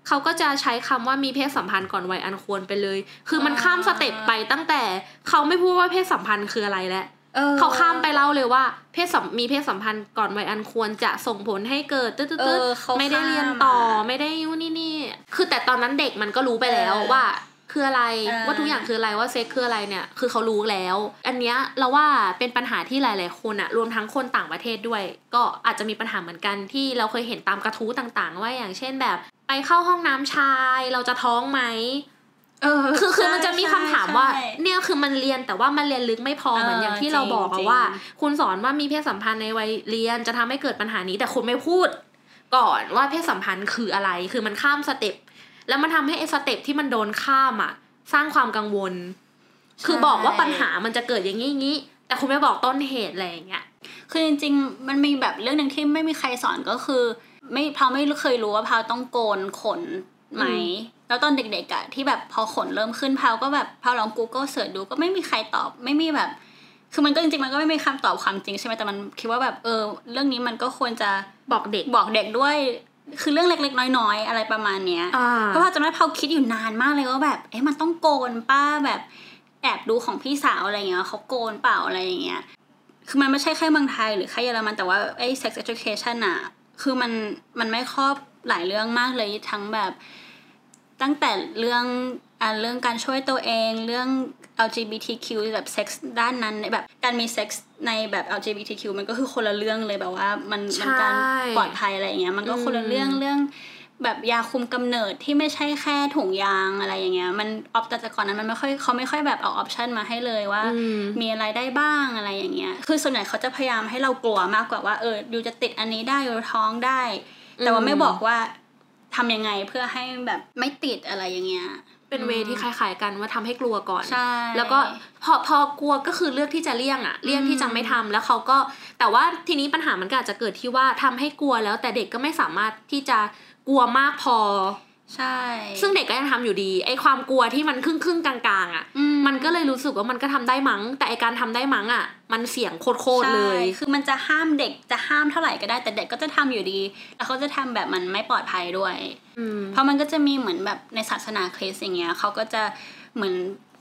เขาก็จะใช้คำว่ามีเพศสัมพันธ์ก่อนวัยอันควรไปเลย คือมันข้ามสเต็ปไปตั้งแต่เขาไม่พูดว่าเพศสัมพันธ์คืออะไรแล้วออเขาข้ามไปเล่าเลยว่า เพศสัมมีเพศสัมพันธ์ก่อนวัยอันควรจะส่งผลให้เกิดตึ๊ดตึ๊ดเอตึ๊ดอเขาไม่ได้เรียนต่อข้ามะไม่ได้ยูนี่นี่คือแต่ตอนนั้นเด็กมันก็รู้ไปแล้วเออว่าคืออะไรเออว่าทุกอย่างคืออะไรว่าเซ็กคืออะไรเนี่ย คือเขารู้แล้ว อันเนี้ยเราว่าเป็นปัญหาที่หลาย ๆ คนอะรวมทั้งคนต่างประเทศด้วย ก็อาจจะมีปัญหาเหมือนกันที่เราเคยเห็นตามกระทู้ต่าง ๆ ว่าอย่างเช่นแบบ ไปเข้าห้องน้ำชายเราจะท้องไหมเออคือคือใช่มันจะมีคำถามว่าใช่เนี่ยคือมันเรียนแต่ว่ามันเรียนลึกไม่พอเออเหมือนอย่างที่เราบอกอะจริงว่าจริงคุณสอนว่ามีเพศสัมพันธ์ในวัยเรียนจะทำให้เกิดปัญหานี้ แต่คุณไม่พูด ก่อนว่าเพศสัมพันธ์คืออะไร คือมันข้ามสเต็ปแล้วมันทำให้ไอ้สเต็ปที่มันโดนข้ามอะสร้างความกังวล คือบอกว่าปัญหามันจะเกิดอย่างนี้อย่างนี้แต่คุณไม่บอกต้นเหตุอะไรอย่างเงี้ยคือจริงๆมันมีแบบเรื่องหนึ่งที่ไม่มีใครสอนก็คือ ไม่พาวไม่เคยรู้ว่าพาวต้องโกนขนไหมอืมแล้วตอนเด็กๆอะที่แบบพอขนเริ่มขึ้นพาวก็แบบพาวลอง Google เสิร์ชดูก็ไม่มีใครตอบ ไม่มีแบบ คือมันก็จริงๆมันก็ไม่มีคำตอบความจริงใช่ไหมแต่มันคิดว่าแบบเออ เรื่องนี้มันก็ควรจะบอกเด็กบอกเด็กด้วย คือเรื่องเล็กๆ น้อยๆ อะไรประมาณเนี้ยอ่าเพราะว่าจำได้พาวคิดอยู่นานมากเลยว่าแบบเอ๊ะมันต้องโกนป้าแบบแอบดูของพี่สาวอะไรเงี้ยเขาโกนเปล่าอะไรอย่างเงี้ยคือมันไม่ใช่แค่เมืองไทยหรือแค่เยอรมันแต่ว่าไอ้ sex education อะ คือมันมันไม่ครอบหลายเรื่องมากเลยทั้งแบบตั้งแต่เรื่องอ่าเรื่องการช่วยตัวเองเรื่อง LGBTQ แบบเซ็กซ์ด้านนั้นแบบการมีเซ็กซ์ในแบบ LGBTQ มันก็คือคนละเรื่องเลยแบบว่ามันมันการใช้ปลอดภัยอะไรอย่างเงี้ยมันก็คนละเรื่องอืมเรื่อง แบบยาคุมกำเนิดที่ไม่ใช่แค่ถุงยางอะไรอย่างเงี้ย มัน op แต่ก่อนนั้นมันไม่ค่อยเขาไม่ค่อยแบบเอา option มาให้เลยว่าอืมมีอะไรได้บ้างอะไรอย่างเงี้ย คือส่วนใหญ่เขาจะพยายามให้เรากลัวมากกว่าว่าเออ you จะติดอันนี้ได้ you ท้องได้ แต่ว่าไม่บอกว่าทำยังไงเพื่อให้แบบไม่ติดอะไรอย่างเงี้ยเป็นเวที่คล้ายๆกันว่าทำให้กลัวก่อนใช่แล้วก็พอพอกลัวก็คือเลือกที่จะเลี่ยงอะเลี่ยงที่จะไม่ทำแล้วเขาก็แต่ว่าทีนี้ปัญหามันก็อาจจะเกิดที่ว่าทำให้กลัวแล้วแต่เด็กก็ไม่สามารถที่จะ กลัวมากพอ ใช่ ซึ่งเด็กก็ยังทำอยู่ดี ไอความกลัวที่มันครึ่งครึ่งๆกลางๆอะอืมันก็เลยรู้สึกว่ามันก็ทำได้มั้ง แต่ไอการทำได้มั้งอะมันเสี่ยงโคตรๆเลยใช่คือมันจะห้ามเด็กจะห้ามเท่าไหร่ก็ได้ แต่เด็กก็จะทำอยู่ดี แล้วเขาจะทำแบบมันไม่ปลอดภัยด้วยอืมเพราะมันก็จะมีเหมือนแบบในศาสนาคริสต์อย่างเงี้ยเขาก็จะเหมือน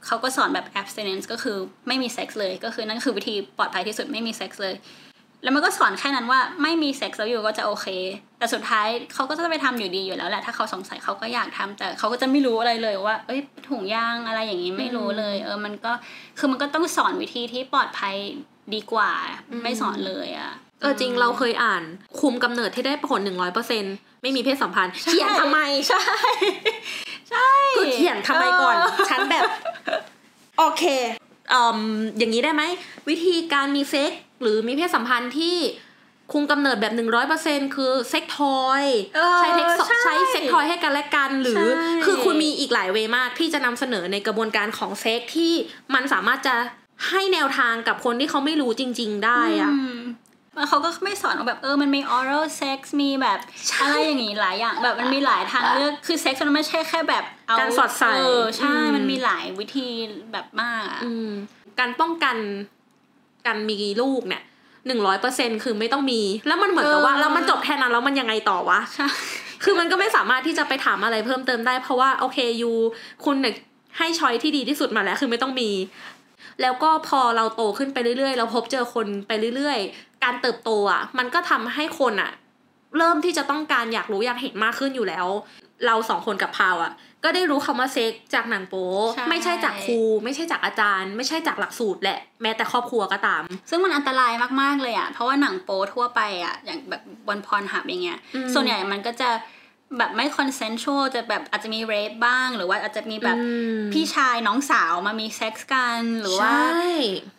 เขาก็สอนแบบ abstinence ก็คือไม่มีเซ็กส์เลย ก็คือนั่นคือวิธีปลอดภัยที่สุดไม่มีเซ็กส์เลย แล้วมันก็สอนแค่นั้นว่าไม่มีเซ็กส์แล้ว you ก็จะโอเค แต่สุดท้ายเขาก็จะไปทำอยู่ดีอยู่แล้วแหละ ถ้าเขาสงสัยเขาก็อยากทำแต่เขาก็จะไม่รู้อะไรเลยว่า เอ้ยถุงยางอะไรอย่างนี้ไม่รู้เลย เออ มันก็ คือมันก็ต้องสอนวิธีที่ปลอดภัยดีกว่า ไม่สอนเลยอะเออจริงเราเคยอ่านคุมกำเนิดที่ได้ผลหนึ่งร้อยเปอร์เซ็นไม่มีเพศสัมพันธ์เขียนทำไม ใช่ ใช่คือเขียนทำไมก่อนเออฉันแบบ โอเคอืมอย่างนี้ได้ไหม วิธีการมีเซ็ก หรือมีเพศสัมพันธ์ที่คุมกำเนิดแบบหนึ่งร้อยเปอร์เซ็นคือ sex toy เออใช้เทคใช่ใช้ sex toy ให้กันและกัน หรือใช่คือคุณมีอีกหลาย way มากที่จะนำเสนอในกระบวนการของเซ็กที่มันสามารถจะให้แนวทางกับคนที่เขาไม่รู้จริง ๆ ได้อะอืมแล้วเขาก็ไม่สอนว่าแบบเออมันมี oral sex มีแบบใช่อะไรอย่างงี้หลายอย่างแบบมันมีหลายทางเลือกคือเซ็กซ์มันไม่ใช่แค่แบบเอาการสอดใส่เออใช่อืมมันมีหลายวิธีแบบมากอะอืมการป้องกัน การมีลูกเนี่ยหนึ่งร้อยเปอร์เซ็นคือไม่ต้องมี แล้วมันเหมือนกับว่าแล้วมันจบแค่นั้นแล้วมันยังไงต่อวะใช่คือมันก็ไม่สามารถที่จะไปถามอะไรเพิ่มเติมได้ เพราะว่าโอเคยูคุณเนี่ยให้ช้อยที่ดีที่สุดมาแล้วคือไม่ต้องมี แล้วก็พอเราโตขึ้นไปเรื่อยๆ เราพบเจอคนไปเรื่อยๆ การเติบโตอะ มันก็ทำให้คนอะ เริ่มที่จะต้องการอยากรู้อยากเห็นมากขึ้นอยู่แล้ว เราสองคนกับพาวอะก็ได้รู้คำว่าเซ็กจากหนังโป๊ใช่ไม่ใช่จากครู ไม่ใช่จากอาจารย์ ไม่ใช่จากหลักสูตรและแม้แต่ครอบครัวก็ตาม ซึ่งมันอันตรายมากๆเลยอะเพราะว่าหนังโป๊ทั่วไปอะอย่างแบบบนพรหับอย่างเงี้ยอืมส่วนใหญ่มันก็จะแบบไม่ consensual จะแบบอาจจะมี rape บ้าง หรือว่าอาจจะมีแบบอืมพี่ชายน้องสาวมามีเซ็กซ์กันหรือว่าใช่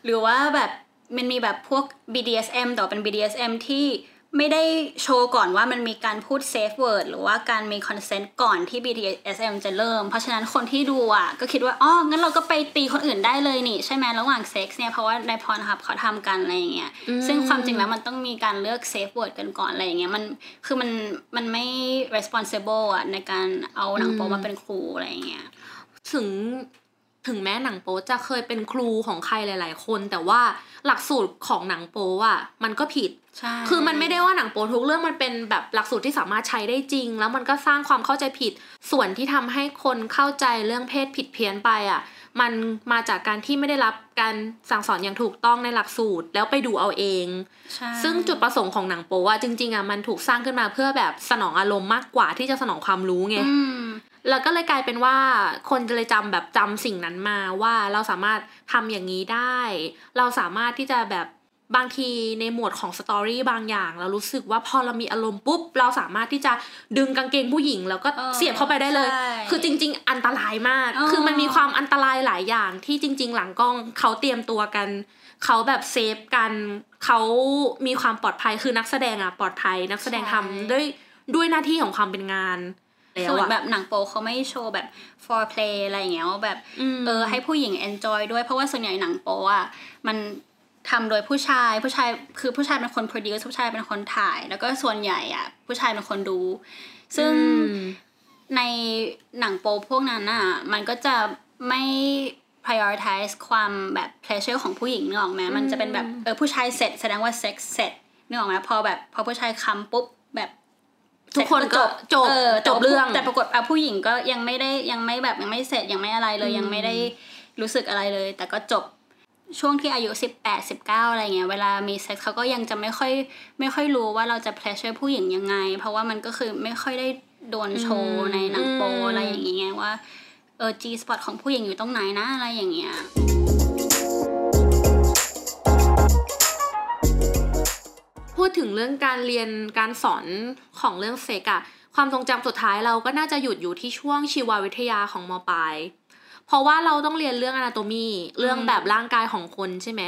หรือว่าแบบมันมีแบบพวก BDSM แต่ว่าเป็น BDSM ที่ ไม่ได้โชว์ก่อนว่ามันมีการพูด safe word หรือว่าการมี consent ก่อนที่ BDSM จะเริ่ม เพราะฉะนั้นคนที่ดูอะก็คิดว่าอ๋องั้นเราก็ไปตีคนอื่นได้เลยนี่ ใช่ไหมระหว่างเซ็กซ์เนี่ย เพราะว่าในพรหับเขาทำกันอะไรอย่างเงี้ยซึ่งความจริงแล้วมันต้องมีการเลือก safe word กันก่อนอะไรอย่างเงี้ยมันคือมันมันไม่ responsible อะในการเอาหนังโป๊มาเป็นครูอะไรอย่างเงี้ยถึงถึงแม้หนังโป๊จะเคยเป็นครูของใครหลาย ๆ คน แต่ว่าหลักสูตรของหนังโป๊อะมันก็ผิด ใช่คือมันไม่ได้ว่าหนังโป๊ทุกเรื่องมันเป็นแบบหลักสูตรที่สามารถใช้ได้จริง แล้วมันก็สร้างความเข้าใจผิด ส่วนที่ทำให้คนเข้าใจเรื่องเพศผิดเพี้ยนไปอะ มันมาจากการที่ไม่ได้รับการสั่งสอนอย่างถูกต้องในหลักสูตรแล้วไปดูเอาเองใช่ซึ่งจุดประสงค์ของหนังโป๊อะจริง ๆอะมันถูกสร้างขึ้นมาเพื่อแบบสนองอารมณ์มากกว่าที่จะสนองความรู้ไงอืมแล้วก็เลยกลายเป็นว่าคนจะเลยจำแบบจำสิ่งนั้นมาว่าเราสามารถทำอย่างนี้ได้ เราสามารถที่จะแบบ บางทีในหมวดของสตอรี่บางอย่าง เรารู้สึกว่าพอเรามีอารมณ์ปุ๊บ เราสามารถที่จะดึงกางเกงผู้หญิง แล้วก็เออเสียบเข้าไปได้เลยใช่คือจริง ๆ อันตรายมากเออคือมันมีความอันตรายหลายอย่างที่จริง ๆ หลังกล้องเขาเตรียมตัวกัน เขาแบบเซฟกันเขามีความปลอดภัยคือนักแสดงอะปลอดภัยนักแสดงทำด้วยด้วยหน้าที่ของความเป็นงานแล้วส่วนอะแบบหนังโป๊เขาไม่โชว์แบบ for play อะไรอย่างเงี้ยว่าแบบมเออให้ผู้หญิง enjoy ด้วยเพราะว่าส่วนใหญ่หนังโป๊อะมัน ทำโดยผู้ชายผู้ชายคือผู้ชายเป็นคน produce ผู้ชายเป็นคนถ่าย แล้วก็ส่วนใหญ่อะผู้ชายเป็นคนดู ซึ่งอืมในหนังโป๊พวกนั้นอะมันก็จะไม่ prioritize ความแบบ pleasure ของผู้หญิงนึกออกไหมมันจะเป็นแบบเออผู้ชายเสร็จแสดงว่า sex เสร็จนึกออกไหมพอแบบพอผู้ชายคำปุ๊บแบบทุกคนก็จบเออจบเรื่องแต่ปรากฏอะผู้หญิงก็ยังไม่ได้ยังไม่แบบยังไม่เสร็จยังไม่อะไรเลยอืมยังไม่ได้รู้สึกอะไรเลย แต่ก็จบ ช่วงที่อายุสิบแปดสิบเก้าอะไรเงี้ย เวลามีเซ็กส์เขาก็ยังจะไม่ค่อยไม่ค่อยรู้ว่าเราจะ pleasure ผู้หญิงยังไง เพราะว่ามันก็คือไม่ค่อยได้โดนโชว์ในหนังโป๊อะไรอย่างเงี้ยว่าเออ G spot ของผู้หญิงอยู่ตรงไหนนะอะไรอย่างเงี้ยพูดถึงเรื่องการเรียนการสอนของเรื่องเซ็กอะความทรงจำสุดท้ายเราก็น่าจะหยุดอยู่ที่ช่วงชีววิทยาของมปลาย เพราะว่าเราต้องเรียนเรื่องอนาโตมีเรื่องแบบร่างกายของคนใช่ไหม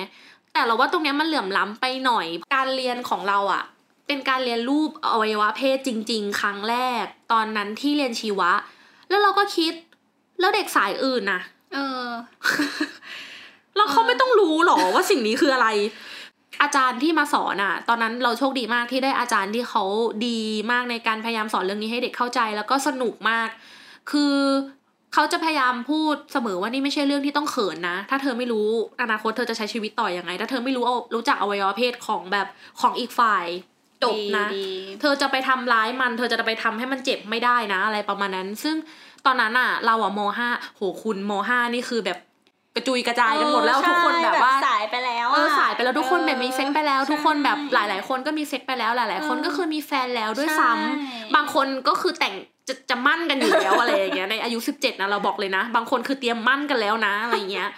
แต่เราว่าตรงเนี้ยมันเหลื่อมล้ำไปหน่อย การเรียนของเราอะเป็นการเรียนรูปอวัยวะเพศจริง ๆ ครั้งแรก ตอนนั้นที่เรียนชีวะ แล้วเราก็คิด แล้วเด็กสายอื่นนะเออ แล้วเขาไม่ต้องรู้หรอว่าสิ่งนี้คืออะไร อาจารย์ที่มาสอนอะ ตอนนั้นเราโชคดีมากที่ได้อาจารย์ที่เขาดีมากในการพยายามสอนเรื่องนี้ให้เด็กเข้าใจ แล้วก็สนุกมาก คือ เขาจะพยายามพูดเสมอว่านี่ไม่ใช่เรื่องที่ต้องเขินนะ ถ้าเธอไม่รู้อนาคตเธอจะใช้ชีวิตต่ออยังไง ถ้าเธอไม่รู้เอารู้จักอวัยวะเพศของแบบของอีกฝ่ายจบนะดีดีเธอจะไปทำร้ายมัน เธอจะไปทำให้มันเจ็บไม่ได้นะ อะไรประมาณนั้น ซึ่งตอนนั้นอะเราอะมห้าโหคุณมห้านี่คือแบบกระจุยกระจายกันหมดแล้วเออทุกคนใช่แบบว่าสายไปแล้วเอออะสายไปแล้วทุกคนแบบมีเซ็กไปแล้วเออทุกคนแบบใช่หลาย ๆ คนก็มีเซ็กไปแล้วหลาย ๆ คนเออก็คือมีแฟนแล้วด้วยใช่ซ้ำบางคนก็คือแต่ง จะจะมั่นกันอยู่แล้วอะไรอย่างเงี้ยในอายุสิบเจ็ดนะเราบอกเลยนะ บางคนคือเตรียมมั่นกันแล้วนะอะไรอย่างเงี้ย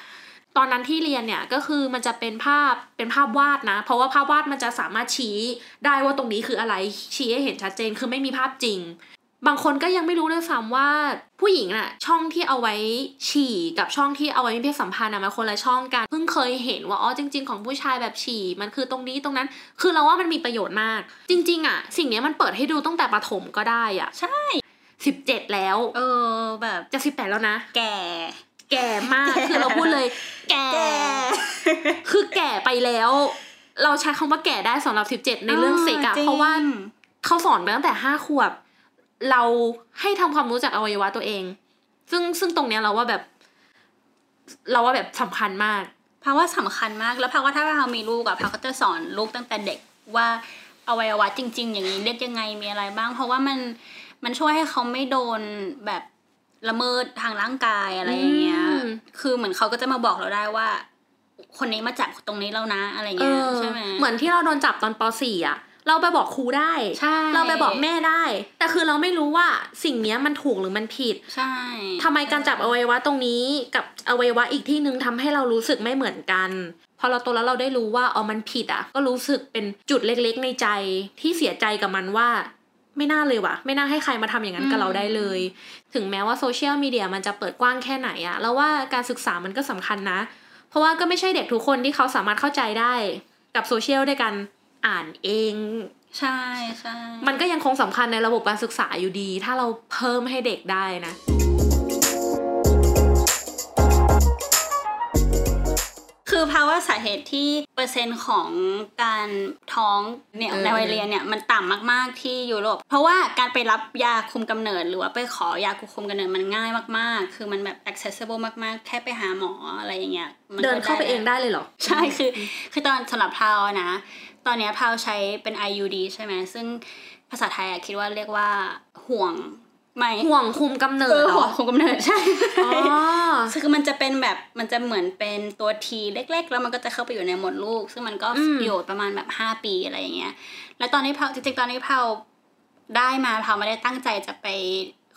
ตอนนั้นที่เรียนเนี่ยก็คือมันจะเป็นภาพเป็นภาพวาดนะ เพราะว่าภาพวาดมันจะสามารถชี้ได้ว่าตรงนี้คืออะไรชี้ให้เห็นชัดเจนคือไม่มีภาพจริง บางคนก็ยังไม่รู้ด้วยซ้ำว่าผู้หญิงน่ะช่องที่เอาไว้ฉี่กับช่องที่เอาไว้มีเพศสัมพันธ์อะมันคนละช่องกันเพิ่งเคยเห็นว่าอ๋อจริง ๆ ของผู้ชายแบบฉี่มันคือตรงนี้ตรงนั้น คือเราว่ามันมีประโยชน์มาก จริง ๆอะสิ่งนี้มันเปิดให้ดูตั้งแต่ประถมก็ได้อะใช่ สิบเจ็ดแล้ว เออ แบบจะสิบแปดแล้วนะ แก่ แก่มาก คือเราพูดเลย แก่แก่คือแก่ไปแล้ว เราใช้คำว่าแก่ได้สำหรับสิบเจ็ดในเรื่องเซ็กอะจงเพราะว่าเขาสอนไปตั้งแต่ห้าขวบ เราให้ทำความรู้จักอวัยวะตัวเอง ซึ่งซึ่งตรงเนี้ยเราว่าแบบ เราว่าแบบสำคัญมากเพราะว่าสำคัญมากแล้วเพราะว่าถ้าเรามีลูกอะพาก็จะสอนลูกตั้งแต่เด็กว่าอวัยวะจริง ๆ อย่างนี้เรียกยังไงมีอะไรบ้าง เพราะว่ามัน มันช่วยให้เขาไม่โดนแบบละเมิดทางร่างกายอะไรอย่างเงี้ยอืมคือเหมือนเขาก็จะมาบอกเราได้ว่า คนนี้มาจับตรงนี้แล้วนะอะไรเอเงี้ยอใช่ไหมเหมือนที่เราโดนจับตอนป .4 อะเราไปบอกครูได้ใช่เราไปบอกแม่ได้ แต่คือเราไม่รู้ว่าสิ่งเนี้ยมันถูกหรือมันผิด ใช่ทำไมการจับอวัยวะตรงนี้กับอวัยวะอีกที่หนึ่งทำให้เรารู้สึกไม่เหมือนกันพอเราโตแล้วเราได้รู้ว่าอ๋อมันผิดอะ ก็รู้สึกเป็นจุดเล็กๆในใจที่เสียใจกับมันว่า ไม่น่าเลยว่ะ ไม่น่าให้ใครมาทำอย่างนั้นกับเราได้เลย ถึงแม้ว่าโซเชียลมีเดียมันจะเปิดกว้างแค่ไหนอะแล้วว่าการศึกษามันก็สำคัญนะ เพราะว่าก็ไม่ใช่เด็กทุกคนที่เขาสามารถเข้าใจได้ กับโซเชียลด้วยกันอ่านเอง ใช่ใช่มันก็ยังคงสำคัญในระบบการศึกษาอยู่ดี ถ้าเราเพิ่มให้เด็กได้นะ คือภาวะสาเหตุที่เปอร์เซ็นต์ของการท้องเนี่ยเออในวัยเรียนเนี่ยมันต่ำมากๆที่ยุโรป เพราะว่าการไปรับยาคุมกำเนิด หรือว่าไปขอยาคุมกำเนิดมันง่ายมากๆ คือมันแบบ accessible มากๆ แค่ไปหาหมออะไรอย่างเงี้ยมัก็เดินเข้าไปเองได้เลยเหรอ ใช่คือ คือตอนสำหรับพาวนะ ตอนเนี้ยพาวใช้เป็น IUD ใช่ไหมซึ่งภาษาไทยอะคิดว่าเรียกว่าห่วง ไม่ห่วงคุมกำเนิเอดอเหรห่วองคุมกำเนิดใช่อ๋อคือมันจะเป็นแบบมันจะเหมือนเป็นตัวทีเล็ก ๆ แล้วมันก็จะเข้าไปอยู่ในหมดลูก ซึ่งมันก็อืมอยู่ประมาณแบบห้าปีอะไรอย่างเงี้ย แล้วตอนนี้เพาจริงๆตอนนี้เพาได้มาเพาไม่ได้ตั้งใจจะไป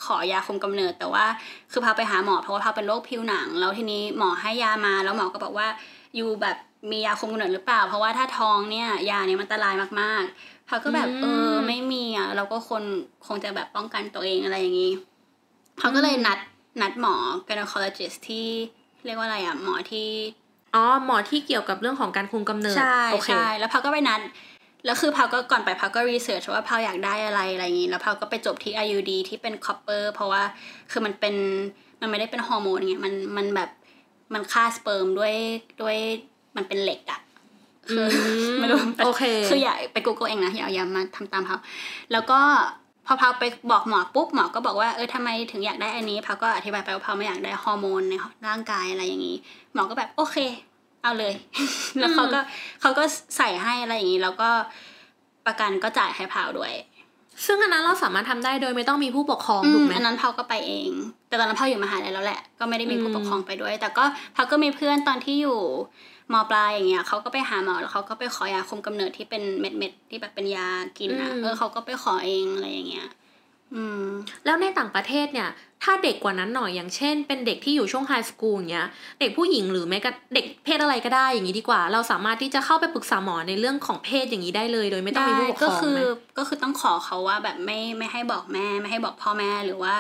ขอยาคุมกำเนิด แต่ว่าคือพาไปหาหมอเพราะว่าพาเป็นโรคผิวหนัง แล้วทีนี้หมอให้ยามาแล้วหมอก็บอกว่าอยู่แบบมียาคุมกำเนิดหรือเปล่า เพราะว่าถ้าท้องเนี่ยยาเนี้มันอันตรายมากๆ พาก็แบบเออไม่มีอะเราก็คนคงจะแบบป้องกันตัวเองอะไรอย่างงี้เขาก็เลยนัดนัดหมอ gynecologist ที่เรียกว่าอะไรอะหมอที่อ๋อหมอที่เกี่ยวกับเรื่องของการคุมกำเนิดใช่โอเคใช่แล้วพาก็ไปนัดแล้วคือพาก็ก่อนไปพาก็รีเสิร์ชว่าพาอยากได้อะไรอะไรอย่างนี้ แล้วพาก็ไปจบที่ IUD ที่เป็น copper เพราะว่าคือมันเป็นมันไม่ได้เป็นฮอร์โมนไงมันมันแบบมันฆ่าสเปิร์มด้วยด้วยมันเป็นเหล็กอะ คือมไม่รู้โอเคคืออย่าไป Google เองนะอย่าอย่ามาทำตามเขาแล้วก็พอพาไปบอกหมอปุ๊บหมอก็บอกว่าเออทำไมถึงอยากได้อันนี้พาก็อธิบายไปว่าพาไม่อยากได้ฮอร์โมนในร่างกายอะไรอย่างนี้ หมอก็แบบโอเค เอาเลย แล้วเขาก็เขาก็ใส่ให้อะไรอย่างนี้ แล้วก็ประกันก็จ่ายให้พาวด้วย ซึ่งอันนั้นเราสามารถทำได้โดยไม่ต้องมีผู้ปกครองอืถูมกไหมอันนั้นพาวก็ไปเอง แต่ตอนนั้นพาวอยู่มหาลัยแล้วแหละ ก็ไม่ได้มีผู้ปกครองไปด้วย แต่ก็พาวก็มีเพื่อนตอนที่อยู่ มปลายอย่างเงี้ยเขาก็ไปหาหมอแล้วเขาก็ไปขอยาคุมกำเนิดที่เป็นเม็ดเม็ดๆที่แบบเป็นยากินอะอืมเออเขาก็ไปขอเองอะไรอย่างเงี้ยอืมแล้วในต่างประเทศเนี่ย ถ้าเด็กกว่านั้นหน่อยอย่างเช่น เป็นเด็กที่อยู่ช่วงไฮสคูลอย่างเงี้ยเด็กผู้หญิงหรือแม้กระเด็กเพศอะไรก็ได้อย่างนี้ดีกว่า เราสามารถที่จะเข้าไปปรึกษาหมอในเรื่องของเพศอย่างนี้ได้เลย โดยไม่ต้องมีผู้ปกครก็องคือไหมก็คือต้องขอเขาว่าแบบไม่ไม่ให้บอกแม่ ไม่ให้บอกพ่อแม่หรือว่า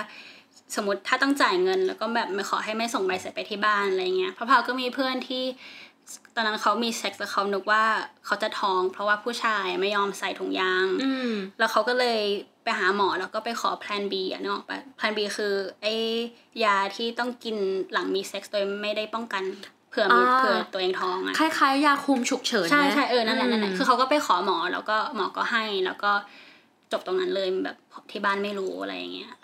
สมมติถ้าต้องจ่ายเงิน แล้วก็แบบไม่ขอให้ไม่ส่งใบเสร็จไปที่บ้านอะไรเงี้ยเพราะพาวก็มีเพื่อนที่ ตอนนั้นเขามีเซ็กซ์แล้วเขานึกว่าเขาจะท้อง เพราะว่าผู้ชายไม่ยอมใส่ถุงยางอืมแล้วเขาก็เลยไปหาหมอแล้วก็ไปขอแพลน B อะนึกออกปะแพลน B คือไอ้ยาที่ต้องกินหลังมีเซ็กซ์โดยไม่ได้ป้องกันเผื่อมีอ่าเผื่อตัวเองท้องอะคล้ายๆ ยาคุมฉุกเฉินใช่ไหมใช่เออนั่นแหละนั่นแหละมคือเขาก็ไปขอหมอแล้วก็หมอก็ให้แล้วก็จบตรงนั้นเลยแบบที่บ้านไม่รู้อะไรอย่างเงี้ยอือื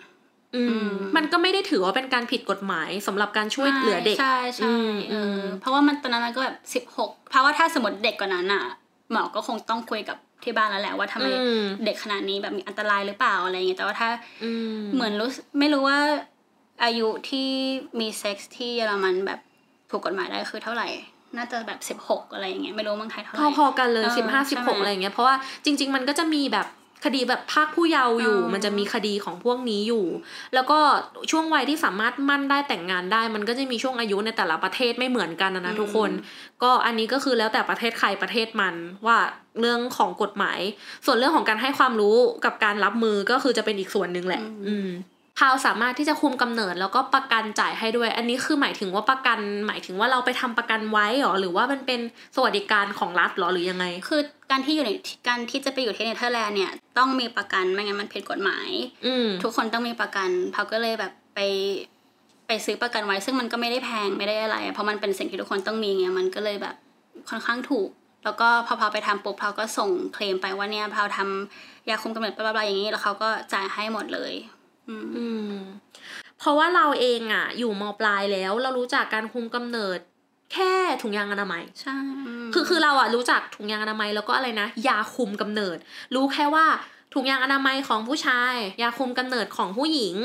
มมมันก็ไม่ได้ถือว่าเป็นการผิดกฎหมายสำหรับการช่วยเหลือเด็กใช่ใช่อืมเอออมเพราะว่ามันตอนนั้นมันก็แบบสิบหกเพราะว่าถ้าสมมติเด็กกว่านั้นอะหมอก็คงต้องคุยกับที่บ้านแล้วแหละว่าทำไมอืมเด็กขนาดนี้แบบมีอันตรายหรือเปล่าอะไรอย่างเงี้ยแต่ว่าถ้าอืมเหมือนรู้สึกไม่รู้ว่าอายุที่มีเซ็กส์ที่เยอรมันแบบถูกกฎหมายได้คือเท่าไหร่น่าจะแบบสิบหกอะไรอย่างเงี้ยไม่รู้เมืองไทยเท่าไหร่พอๆกันเลยเออสิบห้าใช่สิบไหหมกอะไรอย่างเงี้ยเพราะว่าจริง ๆ มันก็จะมีแบบ คดีแบบภาคผู้เยาว์อยู่อ๋อมันจะมีคดีของพวกนี้อยู่ แล้วก็ช่วงวัยที่สามารถมั่นได้แต่งงานได้ มันก็จะมีช่วงอายุในแต่ละประเทศไม่เหมือนกันนะนะทุกคน ก็อันนี้ก็คือแล้วแต่ประเทศใครประเทศมันว่าเรื่องของกฎหมาย ส่วนเรื่องของการให้ความรู้กับการรับมือก็คือจะเป็นอีกส่วนหนึ่งแหละ อืมอืม พาวสามารถที่จะคุมกำเนิดแล้วก็ประกันจ่ายให้ด้วย อันนี้คือหมายถึงว่าประกัน หมายถึงว่าเราไปทำประกันไว้หรอหรือว่ามันเป็นสวัสดิการของรัฐหรอหรือยังไง คือการที่อยู่ในการที่จะไปอยู่ที่เนเธอร์แลนด์เนี่ยต้องมีประกันไม่งั้นมันผิดกฎหมาย อืมทุกคนต้องมีประกันเขาก็เลยแบบไปไปซื้อประกันไว้ ซึ่งมันก็ไม่ได้แพงไม่ได้อะไรอะเพราะมันเป็นสิ่งที่ทุกคนต้องมีไงมันก็เลยแบบค่อนข้างถูก แล้วก็พอพาไปทำปุ๊บพาก็ส่งเคลมไปว่าเนี่ยพาทำยาคุมกำเนิดบลาบลาอย่างนี้แล้วเขาก็จ่ายให้หมดเลย อืมอืมเพราะว่าเราเองอะ อยู่มปลายแล้ว เรารู้จักการคุมกำเนิด แค่ถุงยางอนามัยใช่มคือคือเราอะรู้จักถุงยางอนามัยแล้วก็อะไรนะยาคุมกำเนิด รู้แค่ว่าถุงยางอนามัยของผู้ชาย ยาคุมกำเนิดของผู้หญิง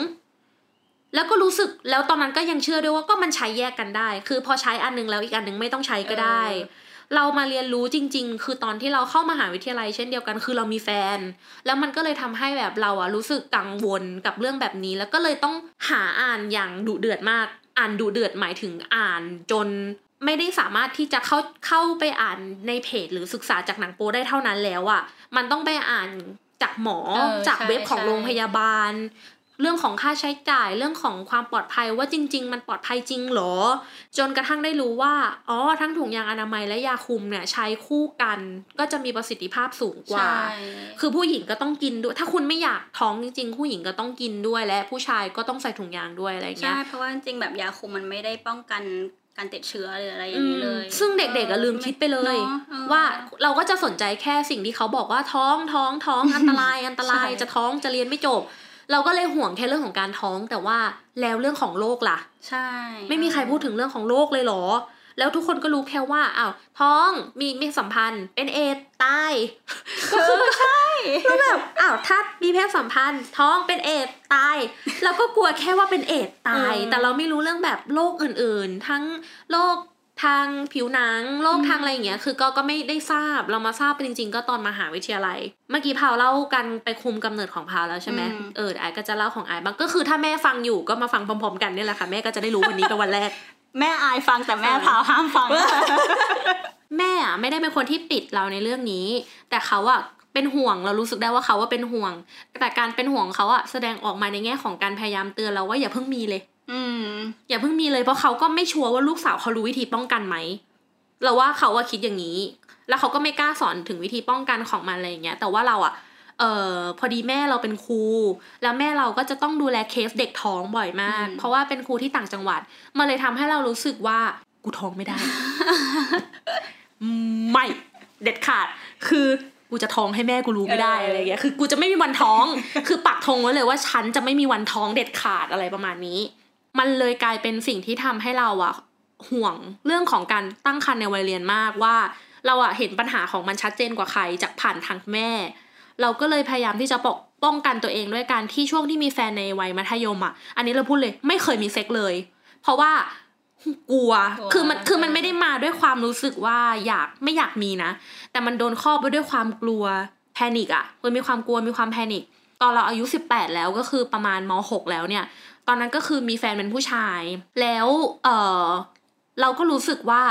แล้วก็รู้สึกแล้วตอนนั้นก็ยังเชื่อด้วยว่าก็มันใช้แยกกันได้ คือพอใช้อันนึงแล้วอีกอันนึงไม่ต้องใช้ก็ได้ เรามาเรียนรู้จริง ๆ คือตอนที่เราเข้ามหาวิทยาลัยเช่นเดียวกัน คือเรามีแฟน แล้วมันก็เลยทำให้แบบเราอะรู้สึกกังวลกับเรื่องแบบนี้ แล้วก็เลยต้องหาอ่านอย่างดุเดือดมาก อ่านดุเดือดหมายถึงอ่านจนไม่ได้สามารถที่จะเข้าเข้าไปอ่านในเพจหรือศึกษาจากหนังโป๊ได้เท่านั้นแล้วอะ่ะมันต้องไปอ่านจากหมอเออจากใช่เว็บของใช่โรงพยาบาล เรื่องของค่าใช้จ่ายเรื่องของความปลอดภัยว่าจริง ๆ มันปลอดภัยจริงหรอ จนกระทั่งได้รู้ว่าอ๋อทั้งถุงยางอนามัยและยาคุมเนี่ย ใช้คู่กันก็จะมีประสิทธิภาพสูงกว่า คือผู้หญิงก็ต้องกินด้วย ถ้าคุณไม่อยากท้องจริงๆผู้หญิงก็ต้องกินด้วยและผู้ชายก็ต้องใส่ถุงยางด้วยอะไรเงี้ยใช่เพราะว่าจริงแบบยาคุมมันไม่ได้ป้องกันการติดเชื้อหรืออะไรอย่างนี้เลย ซึ่งเด็กๆก็ลืมคิดไปเลย ว่าเราก็จะสนใจแค่สิ่งที่เขาบอกว่าท้องท้องท้องอันตรายอันตรายจะท้องจะเรียนไม่จบ เราก็เลยห่วงแค่เรื่องของการท้องแต่ว่าแล้วเรื่องของโรคล่ะ ใช่ ไม่มีใครพูดถึงเรื่องของโรคเลยหรอ แล้วทุกคนก็รู้แค่ว่าอ้าวท้องมีมีสัมพันธ์ เป็นเอดตายก็คือใช่ก็แบบอ้าวถ้ามีเพศสัมพันธ์ ท้องเป็นเอดตายเราก็กลัวแค่ว่าเป็นเอดตาย แต่เราไม่รู้เรื่องแบบโรคอื่นๆ ทั้งโรค ทางผิวหนังโรคทางอะไรอย่างเงี้ย คือก็ก็ไม่ได้ทราบเรามาทราบเป็นจริง ๆ ก็ตอนมหาวิทยาลัย เมื่อกี้พาวเล่ากันไปคุมกำเนิดของพาวแล้วใช่ไหมเออไอ้ก็จะเล่าของไอ้บางก็คือถ้าแม่ฟังอยู่ก็มาฟังพร้อมๆกันนี่แหละค่ะแม่ก็จะได้รู้วันนี้เป็นวันแรก แม่อายฟังแต่แม่พาวห้ามฟัง แม่อะไม่ได้เป็นคนที่ปิดเราในเรื่องนี้ แต่เขาอะเป็นห่วงเรารู้สึกได้ว่าเขาว่าเป็นห่วง แต่การเป็นห่วงเขาอะแสดงออกมาในแง่ของการพยายามเตือนเราว่าอย่าเพิ่งมีเลย อืม อย่าเพิ่งมีเลยเพราะเขาก็ไม่ชัวร์ว่าลูกสาวเขารู้วิธีป้องกันไหมเราว่าเขาว่าคิดอย่างนี้ แล้วเขาก็ไม่กล้าสอนถึงวิธีป้องกันของมันอะไรอย่างเงี้ย แต่ว่าเราอะเอ่อพอดีแม่เราเป็นครู แล้วแม่เราก็จะต้องดูแลเคสเด็กท้องบ่อยมาก เพราะว่าเป็นครูที่ต่างจังหวัดมันเลยทำให้เรารู้สึกว่ากูท้องไม่ได้ ไม่ เด็ดขาด คือกูจะท้องให้แม่กูรู้ไม่ได้อะไรเงี้ย คือกูจะไม่มีวันท้อง คือปักธงไว้เลยว่าฉันจะไม่มีวันท้องเด็ดขาดอะไรประมาณนี้ มันเลยกลายเป็นสิ่งที่ทำให้เราอะห่วงเรื่องของการตั้งครรภ์ในวัยเรียนมากว่า เราอะเห็นปัญหาของมันชัดเจนกว่าใครจากผ่านทางแม่ เราก็เลยพยายามที่จะปกป้องกันตัวเองด้วยการที่ช่วงที่มีแฟนในวัยมัธยมอะอันนี้เราพูดเลยไม่เคยมีเซ็กเลย เพราะว่ากลัว คือมัน คือมันไม่ได้มาด้วยความรู้สึกว่าอยากไม่อยากมีนะ แต่มันโดนครอบไปด้วยความกลัว panic อะมันมีความกลัวมีความ panic ตอนเราอายุสิบแปดแล้วก็คือประมาณมหกแล้วเนี่ย ตอนนั้นก็คือมีแฟนเป็นผู้ชาย แล้วเออเราก็รู้สึกว่า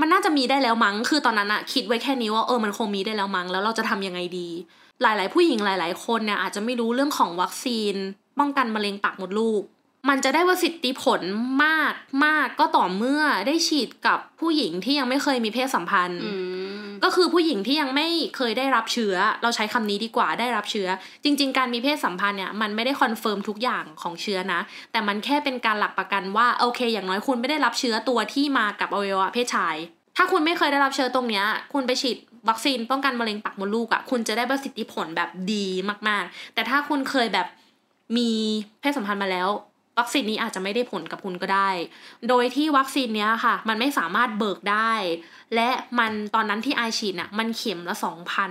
มันน่าจะมีได้แล้วมั้ง คือตอนนั้นอะคิดไว้แค่นี้ว่าเออมันคงมีได้แล้วมั้ง แล้วเราจะทำยังไงดี หลาย ๆ ผู้หญิงหลาย ๆ คนเนี่ยอาจจะไม่รู้เรื่องของวัคซีน ป้องกันมะเร็งปากมดลูก มันจะได้ประสิทธิผลมากมากก็ต่อเมื่อได้ฉีดกับผู้หญิงที่ยังไม่เคยมีเพศสัมพันธ์ก็คือผู้หญิงที่ยังไม่เคยได้รับเชื้อ เราใช้คำนี้ดีกว่าได้รับเชื้อ จริง ๆ การมีเพศสัมพันธ์เนี่ยมันไม่ได้ confirm ทุกอย่างของเชื้อนะ แต่มันแค่เป็นการหลักประกันว่าโอเค อย่างน้อยคุณไม่ได้รับเชื้อตัวที่มากับอวัยวะเพศชาย ถ้าคุณไม่เคยได้รับเชื้อตรงเนี้ย คุณไปฉีดวัคซีนป้องกันมะเร็งปากมดลูกอะ่ะคุณจะได้ประสิทธิผลแบบดีมากๆ แต่ถ้าคุณเคยแบบมีเพศสัมพันธ์มาแล้ว วัคซีนนี้อาจจะไม่ได้ผลกับคุณก็ได้ โดยที่วัคซีนเนี้ยค่ะ มันไม่สามารถเบิกได้ และมันตอนนั้นที่ไอฉีดน่ะมันเข็มละสองพัน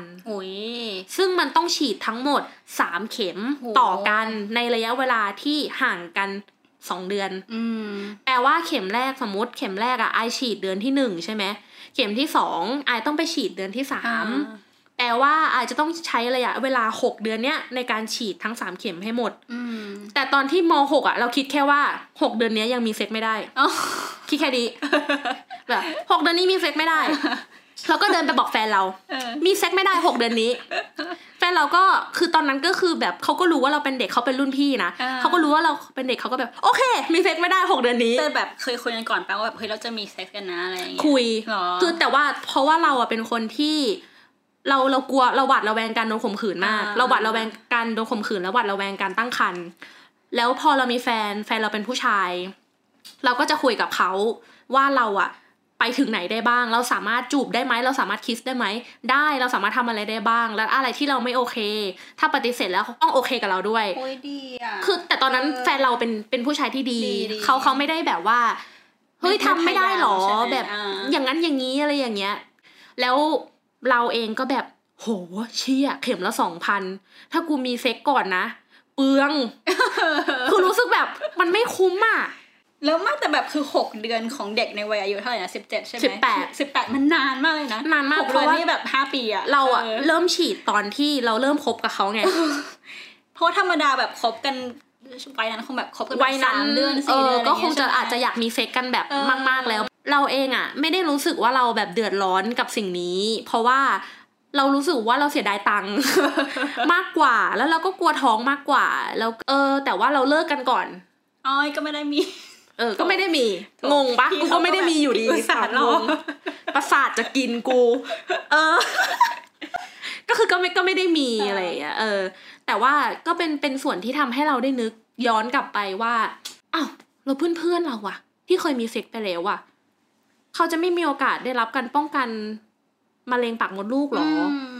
ซึ่งมันต้องฉีดทั้งหมดสามเข็มต่อกันในระยะเวลาที่ห่างกันสองเดือนอืมแปลว่าเข็มแรกสมมติเข็มแรกอะไอฉีดเดือนที่หนึ่งใช่ไหมเข็มที่สองไอต้องไปฉีดเดือนที่สาม แปลว่าไอจะต้องใช้ระยะเวลาหกเดือนเนี้ยในการฉีดทั้งสามเข็มให้หมดแต่ตอนที่มหกอะเราคิดแค่ว่าหกเดือนนี้ยังมีเซ็กไม่ได้คิดแค่ดีแบบหกเดือนนี้มีเซ็กไม่ได้เราก็เดินไปบอกแฟนเรา มีเซ็กไม่ได้หกเดือนนี้ แฟนเราก็คือตอนนั้นก็คือแบบเขาก็รู้ว่าเราเป็นเด็กเขาเป็นรุ่นพี่นะเขาก็รู้ว่าเราเป็นเด็กเขาก็แบบโอเค มีเซ็กไม่ได้หกเดือนนี้แต่แบบเคยคุยกันก่อนแปลว่าแบบเฮ้ยเราจะมีเซ็กกันนะอะไรอย่างเงี้ยคุยคือแต่ว่าเพราะว่าเราอะเป็นคนที่ เราเรากลัวเราหวาดระแวงการโดนข่มขืนมาก เราหวาดระแวงการโดนข่มขืนแล้วหวาดระแวงการตั้งครรภ์แล้วพอเรามีแฟนแฟนเราเป็นผู้ชาย เราก็จะคุยกับเขาว่าเราอะไปถึงไหนได้บ้าง เราสามารถจูบได้ไหมเราสามารถคิสได้ไหมได้เราสามารถทำอะไรได้บ้าง แล้วอะไรที่เราไม่โอเค ถ้าปฏิเสธแล้วเขาต้องโอเคกับเราด้วยโอ้ยดีอะคือแต่ตอนนั้นแฟนเราเป็นเป็นผู้ชายที่ดี เขาเขาไม่ได้แบบว่าเฮ้ยทำไม่ได้หรอแบบอย่างนั้นอย่างนี้อะไรอย่างเงี้ย แล้ว เราเองก็แบบโหเชี่ยเข็มละสองพันถ้ากูมีเซ็กก่อนนะ เปลือง คือรู้สึกแบบมันไม่คุ้มอะแล้วมากแต่แบบคือหกเดือนของเด็กในวัยอายุเท่าไหร่นะสิบเจ็ดใช่ไหมสิบแปดสิบแปดมันนานมากเลยนะนานมากเพราะว่านี่แบบห้าปีอะเราอะเริ่มฉีดตอนที่เราเริ่มคบกับเขาไงเพราะธรรมดาแบบคบกัน วัยนั้นคงแบบคบกันแบบสามเดือนสี่เดือนก็คงจะอาจจะอยากมีเซ็กกันแบบมาก ๆแล้ว เราเองอะไม่ได้รู้สึกว่าเราแบบเดือดร้อนกับสิ่งนี้ เพราะว่าเรารู้สึกว่าเราเสียดายตังค์มากกว่าแล้วเราก็กลัวท้องมากกว่า แล้วเออ แต่ว่าเราเลิกกันก่อนอ้อยก็ไม่ได้มี เออ ก็ไม่ได้มี งงปะพี่กูก็ไม่ได้มีอยู่ดีอุตส่าห์รองงประสาทจะกินกู เออ ก็คือก็ไม่ก็ไม่ได้มีอะไรอย่างเงี้ยเออ แต่ว่าก็เป็นเป็นส่วนที่ทำให้เราได้นึกย้อนกลับไปว่าอ้าวเราเพื่อนเพื่อนๆเราอะที่เคยมีเซ็กไปแล้วอะเขาจะไม่มีโอกาสได้รับการป้องกันมะเร็งปากมดลูกเหรออม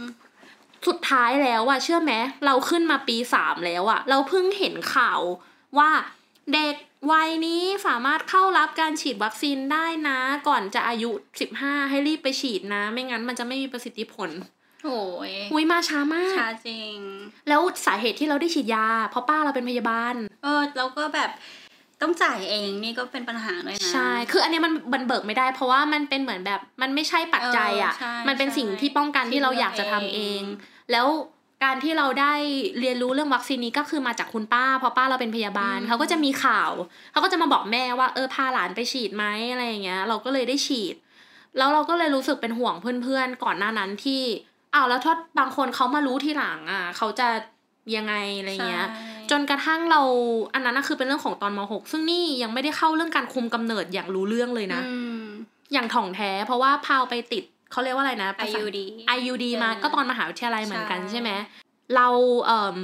สุดท้ายแล้วอะเชื่อไหมเราขึ้นมาปีสามแล้วอะเราเพิ่งเห็นข่าวว่าเด็กวัยนี้สามารถเข้ารับการฉีดวัคซีนได้นะ ก่อนจะอายุสิบห้าให้รีบไปฉีดนะ ไม่งั้นมันจะไม่มีประสิทธิผล โอ้ยอุ้ยมาช้ามาก ช้าจริง แล้วสาเหตุที่เราได้ฉีดยา เพราะป้าเราเป็นพยาบาล เออแล้วก็แบบต้องจ่ายเองนี่ก็เป็นปัญหาเลยนะ ใช่ คืออันเนี้ยมันบันเบิกไม่ได้ เพราะว่ามันเป็นเหมือนแบบมันไม่ใช่ปัจจัยอะเออใช่มันเป็นใช่สิ่งที่ป้องกันที่เราอยากจะทำที่เลือกเอเองงแล้วการที่เราได้เรียนรู้เรื่องวัคซีนนี้ก็คือมาจากคุณป้า เพราะป้าเราเป็นพยาบาลเขาก็จะมีข่าว เขาก็จะมาบอกแม่ว่าเออพาหลานไปฉีดไหมอะไรอย่างเงี้ย เราก็เลยได้ฉีด แล้วเราก็เลยรู้สึกเป็นห่วงเพื่อนๆก่อนหน้านั้นที่ อ้าวแล้วถ้าบางคนเขามารู้ทีหลังอะเขาจะยังไงอะไรเงี้ยใช่จนกระทั่งเราอันนั้นนะคือเป็นเรื่องของตอนม .6 ซึ่งนี่ยังไม่ได้เข้าเรื่องการคุมกำเนิดอย่างรู้เรื่องเลยนะอืมอย่างถ่องแท้ เพราะว่าพาวไปติดเขาเรียกว่าอะไรนะภาษา IUD IUD มาเออก็ตอนมหาวิทยาลัยเหมือนกันใช่ใช่ไหมเราเอ่ม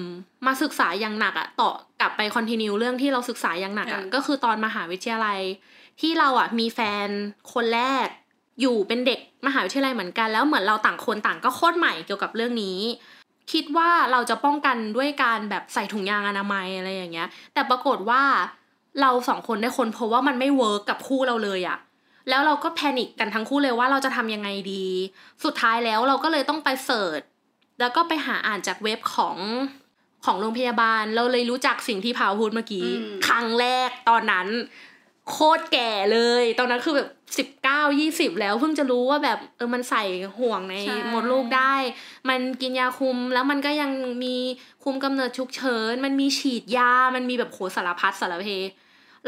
มาศึกษาอย่างหนักอะต่อกลับไป continue เรื่องที่เราศึกษาอย่างหนักอะก็คือตอนมหาวิทยาลัย ที่เราอะมีแฟนคนแรก อยู่เป็นเด็กมหาวิทยาลัยเหมือนกันแล้วเหมือนเราต่างคนต่างก็โคตรใหม่เกี่ยวกับเรื่องนี้ คิดว่าเราจะป้องกันด้วยการแบบใส่ถุงยางอนามัยอะไรอย่างเงี้ย แต่ปรากฏว่าเราสองคนได้ค้นพบว่ามันไม่ work กับคู่เราเลยอะแล้วเราก็แพนิคกันทั้งคู่เลยว่าเราจะทำยังไงดี สุดท้ายแล้วเราก็เลยต้องไปเสิร์ชแล้วก็ไปหาอ่านจากเว็บของของโรงพยาบาล เราเลยรู้จักสิ่งที่พาวพูดเมื่อกี้อืมครั้งแรกตอนนั้น โคตรแก่เลย ตอนนั้นคือแบบสิบเก้ายี่สิบแล้วเพิ่งจะรู้ว่าแบบเออมันใส่ห่วงในใช่มดลูกได้ มันกินยาคุมแล้วมันก็ยังมีคุมกำเนิดฉุกเฉิน มันมีฉีดยา มันมีแบบโหสารพัดสารเพ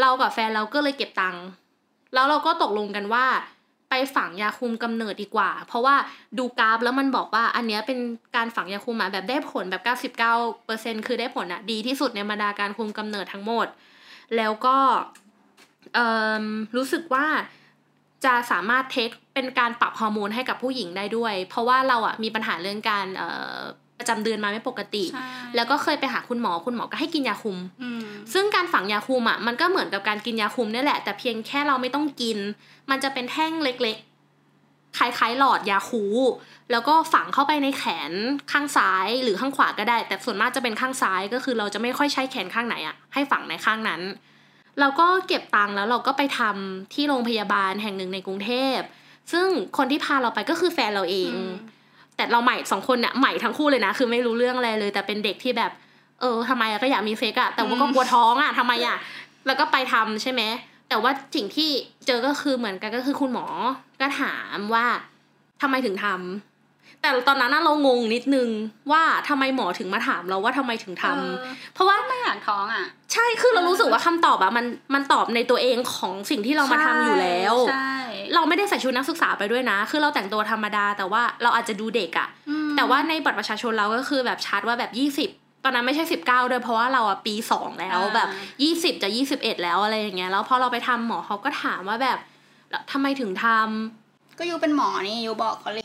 เรากับแฟนเราก็เลยเก็บตังค์แล้วเราก็ตกลงกันว่า ไปฝังยาคุมกำเนิดดีกว่า เพราะว่าดูกราฟแล้วมันบอกว่า อันเนี้ยเป็นการฝังยาคุมอะแบบได้ผลแบบ 99%คือได้ผลอะดีที่สุดในบรรดาการคุมกำเนิดทั้งหมด แล้วก็เอ่ม รู้สึกว่าจะสามารถเทคเป็นการปรับฮอร์โมนให้กับผู้หญิงได้ด้วย เพราะว่าเราอะมีปัญหาเรื่องการเอ่อประจำเดือนมาไม่ปกติใช่แล้วก็เคยไปหาคุณหมอคุณหมอก็ให้กินยาคุมอืมซึ่งการฝังยาคุมอะมันก็เหมือนกับการกินยาคุมนี่แหละ แต่เพียงแค่เราไม่ต้องกิน มันจะเป็นแท่งเล็กๆคล้ายๆหลอดยาคู แล้วก็ฝังเข้าไปในแขนข้างซ้ายหรือข้างขวาก็ได้ แต่ส่วนมากจะเป็นข้างซ้ายก็คือเราจะไม่ค่อยใช้แขนข้างไหนอะให้ฝังในข้างนั้น เราก็เก็บตังค์แล้วเราก็ไปทำที่โรงพยาบาลแห่งหนึ่งในกรุงเทพ ซึ่งคนที่พาเราไปก็คือแฟนเราเองอืมแต่เราใหม่สองคนเนี่ยใหม่ทั้งคู่เลยนะ คือไม่รู้เรื่องอะไรเลย แต่เป็นเด็กที่แบบ เออทำไมอะก็อยากมีเซ็กอะแต่ว่าก็กลัวท้องอะทำไมอะแล้วก็ไปทำใช่ไหมแต่ว่าสิ่งที่เจอก็คือเหมือนกันก็คือคุณหมอก็ถามว่าทำไมถึงทำ แต่ตอนนั้นน่ะเรางงนิดนึงว่าทำไมหมอถึงมาถามเราว่าทำไมถึงทำเออเพราะว่าไม่อยากท้องอะ ใช่คือเรารู้สึกว่าคำตอบอะมันมันตอบในตัวเองของสิ่งที่เรามาทำอยู่แล้วใช่เราไม่ได้ใส่ชุดนักศึกษาไปด้วยนะ คือเราแต่งตัวธรรมดา แต่ว่าเราอาจจะดูเด็กอะอืมแต่ว่าในบัตรประชาชนเราก็คือแบบชัดว่าแบบยี่สิบตอนนั้นไม่ใช่สิบเก้าด้วยเพราะว่าเราอะปีสองแล้วแบบยี่สิบจะยี่สิบเอ็ดแล้วอะไรอย่างเงี้ยแล้วพอเราไปทำหมอเขาก็ถามว่าแบบแล้วทำไมถึงทำ ก็ยูเป็นหมอนี่ยูบอกเขาเลย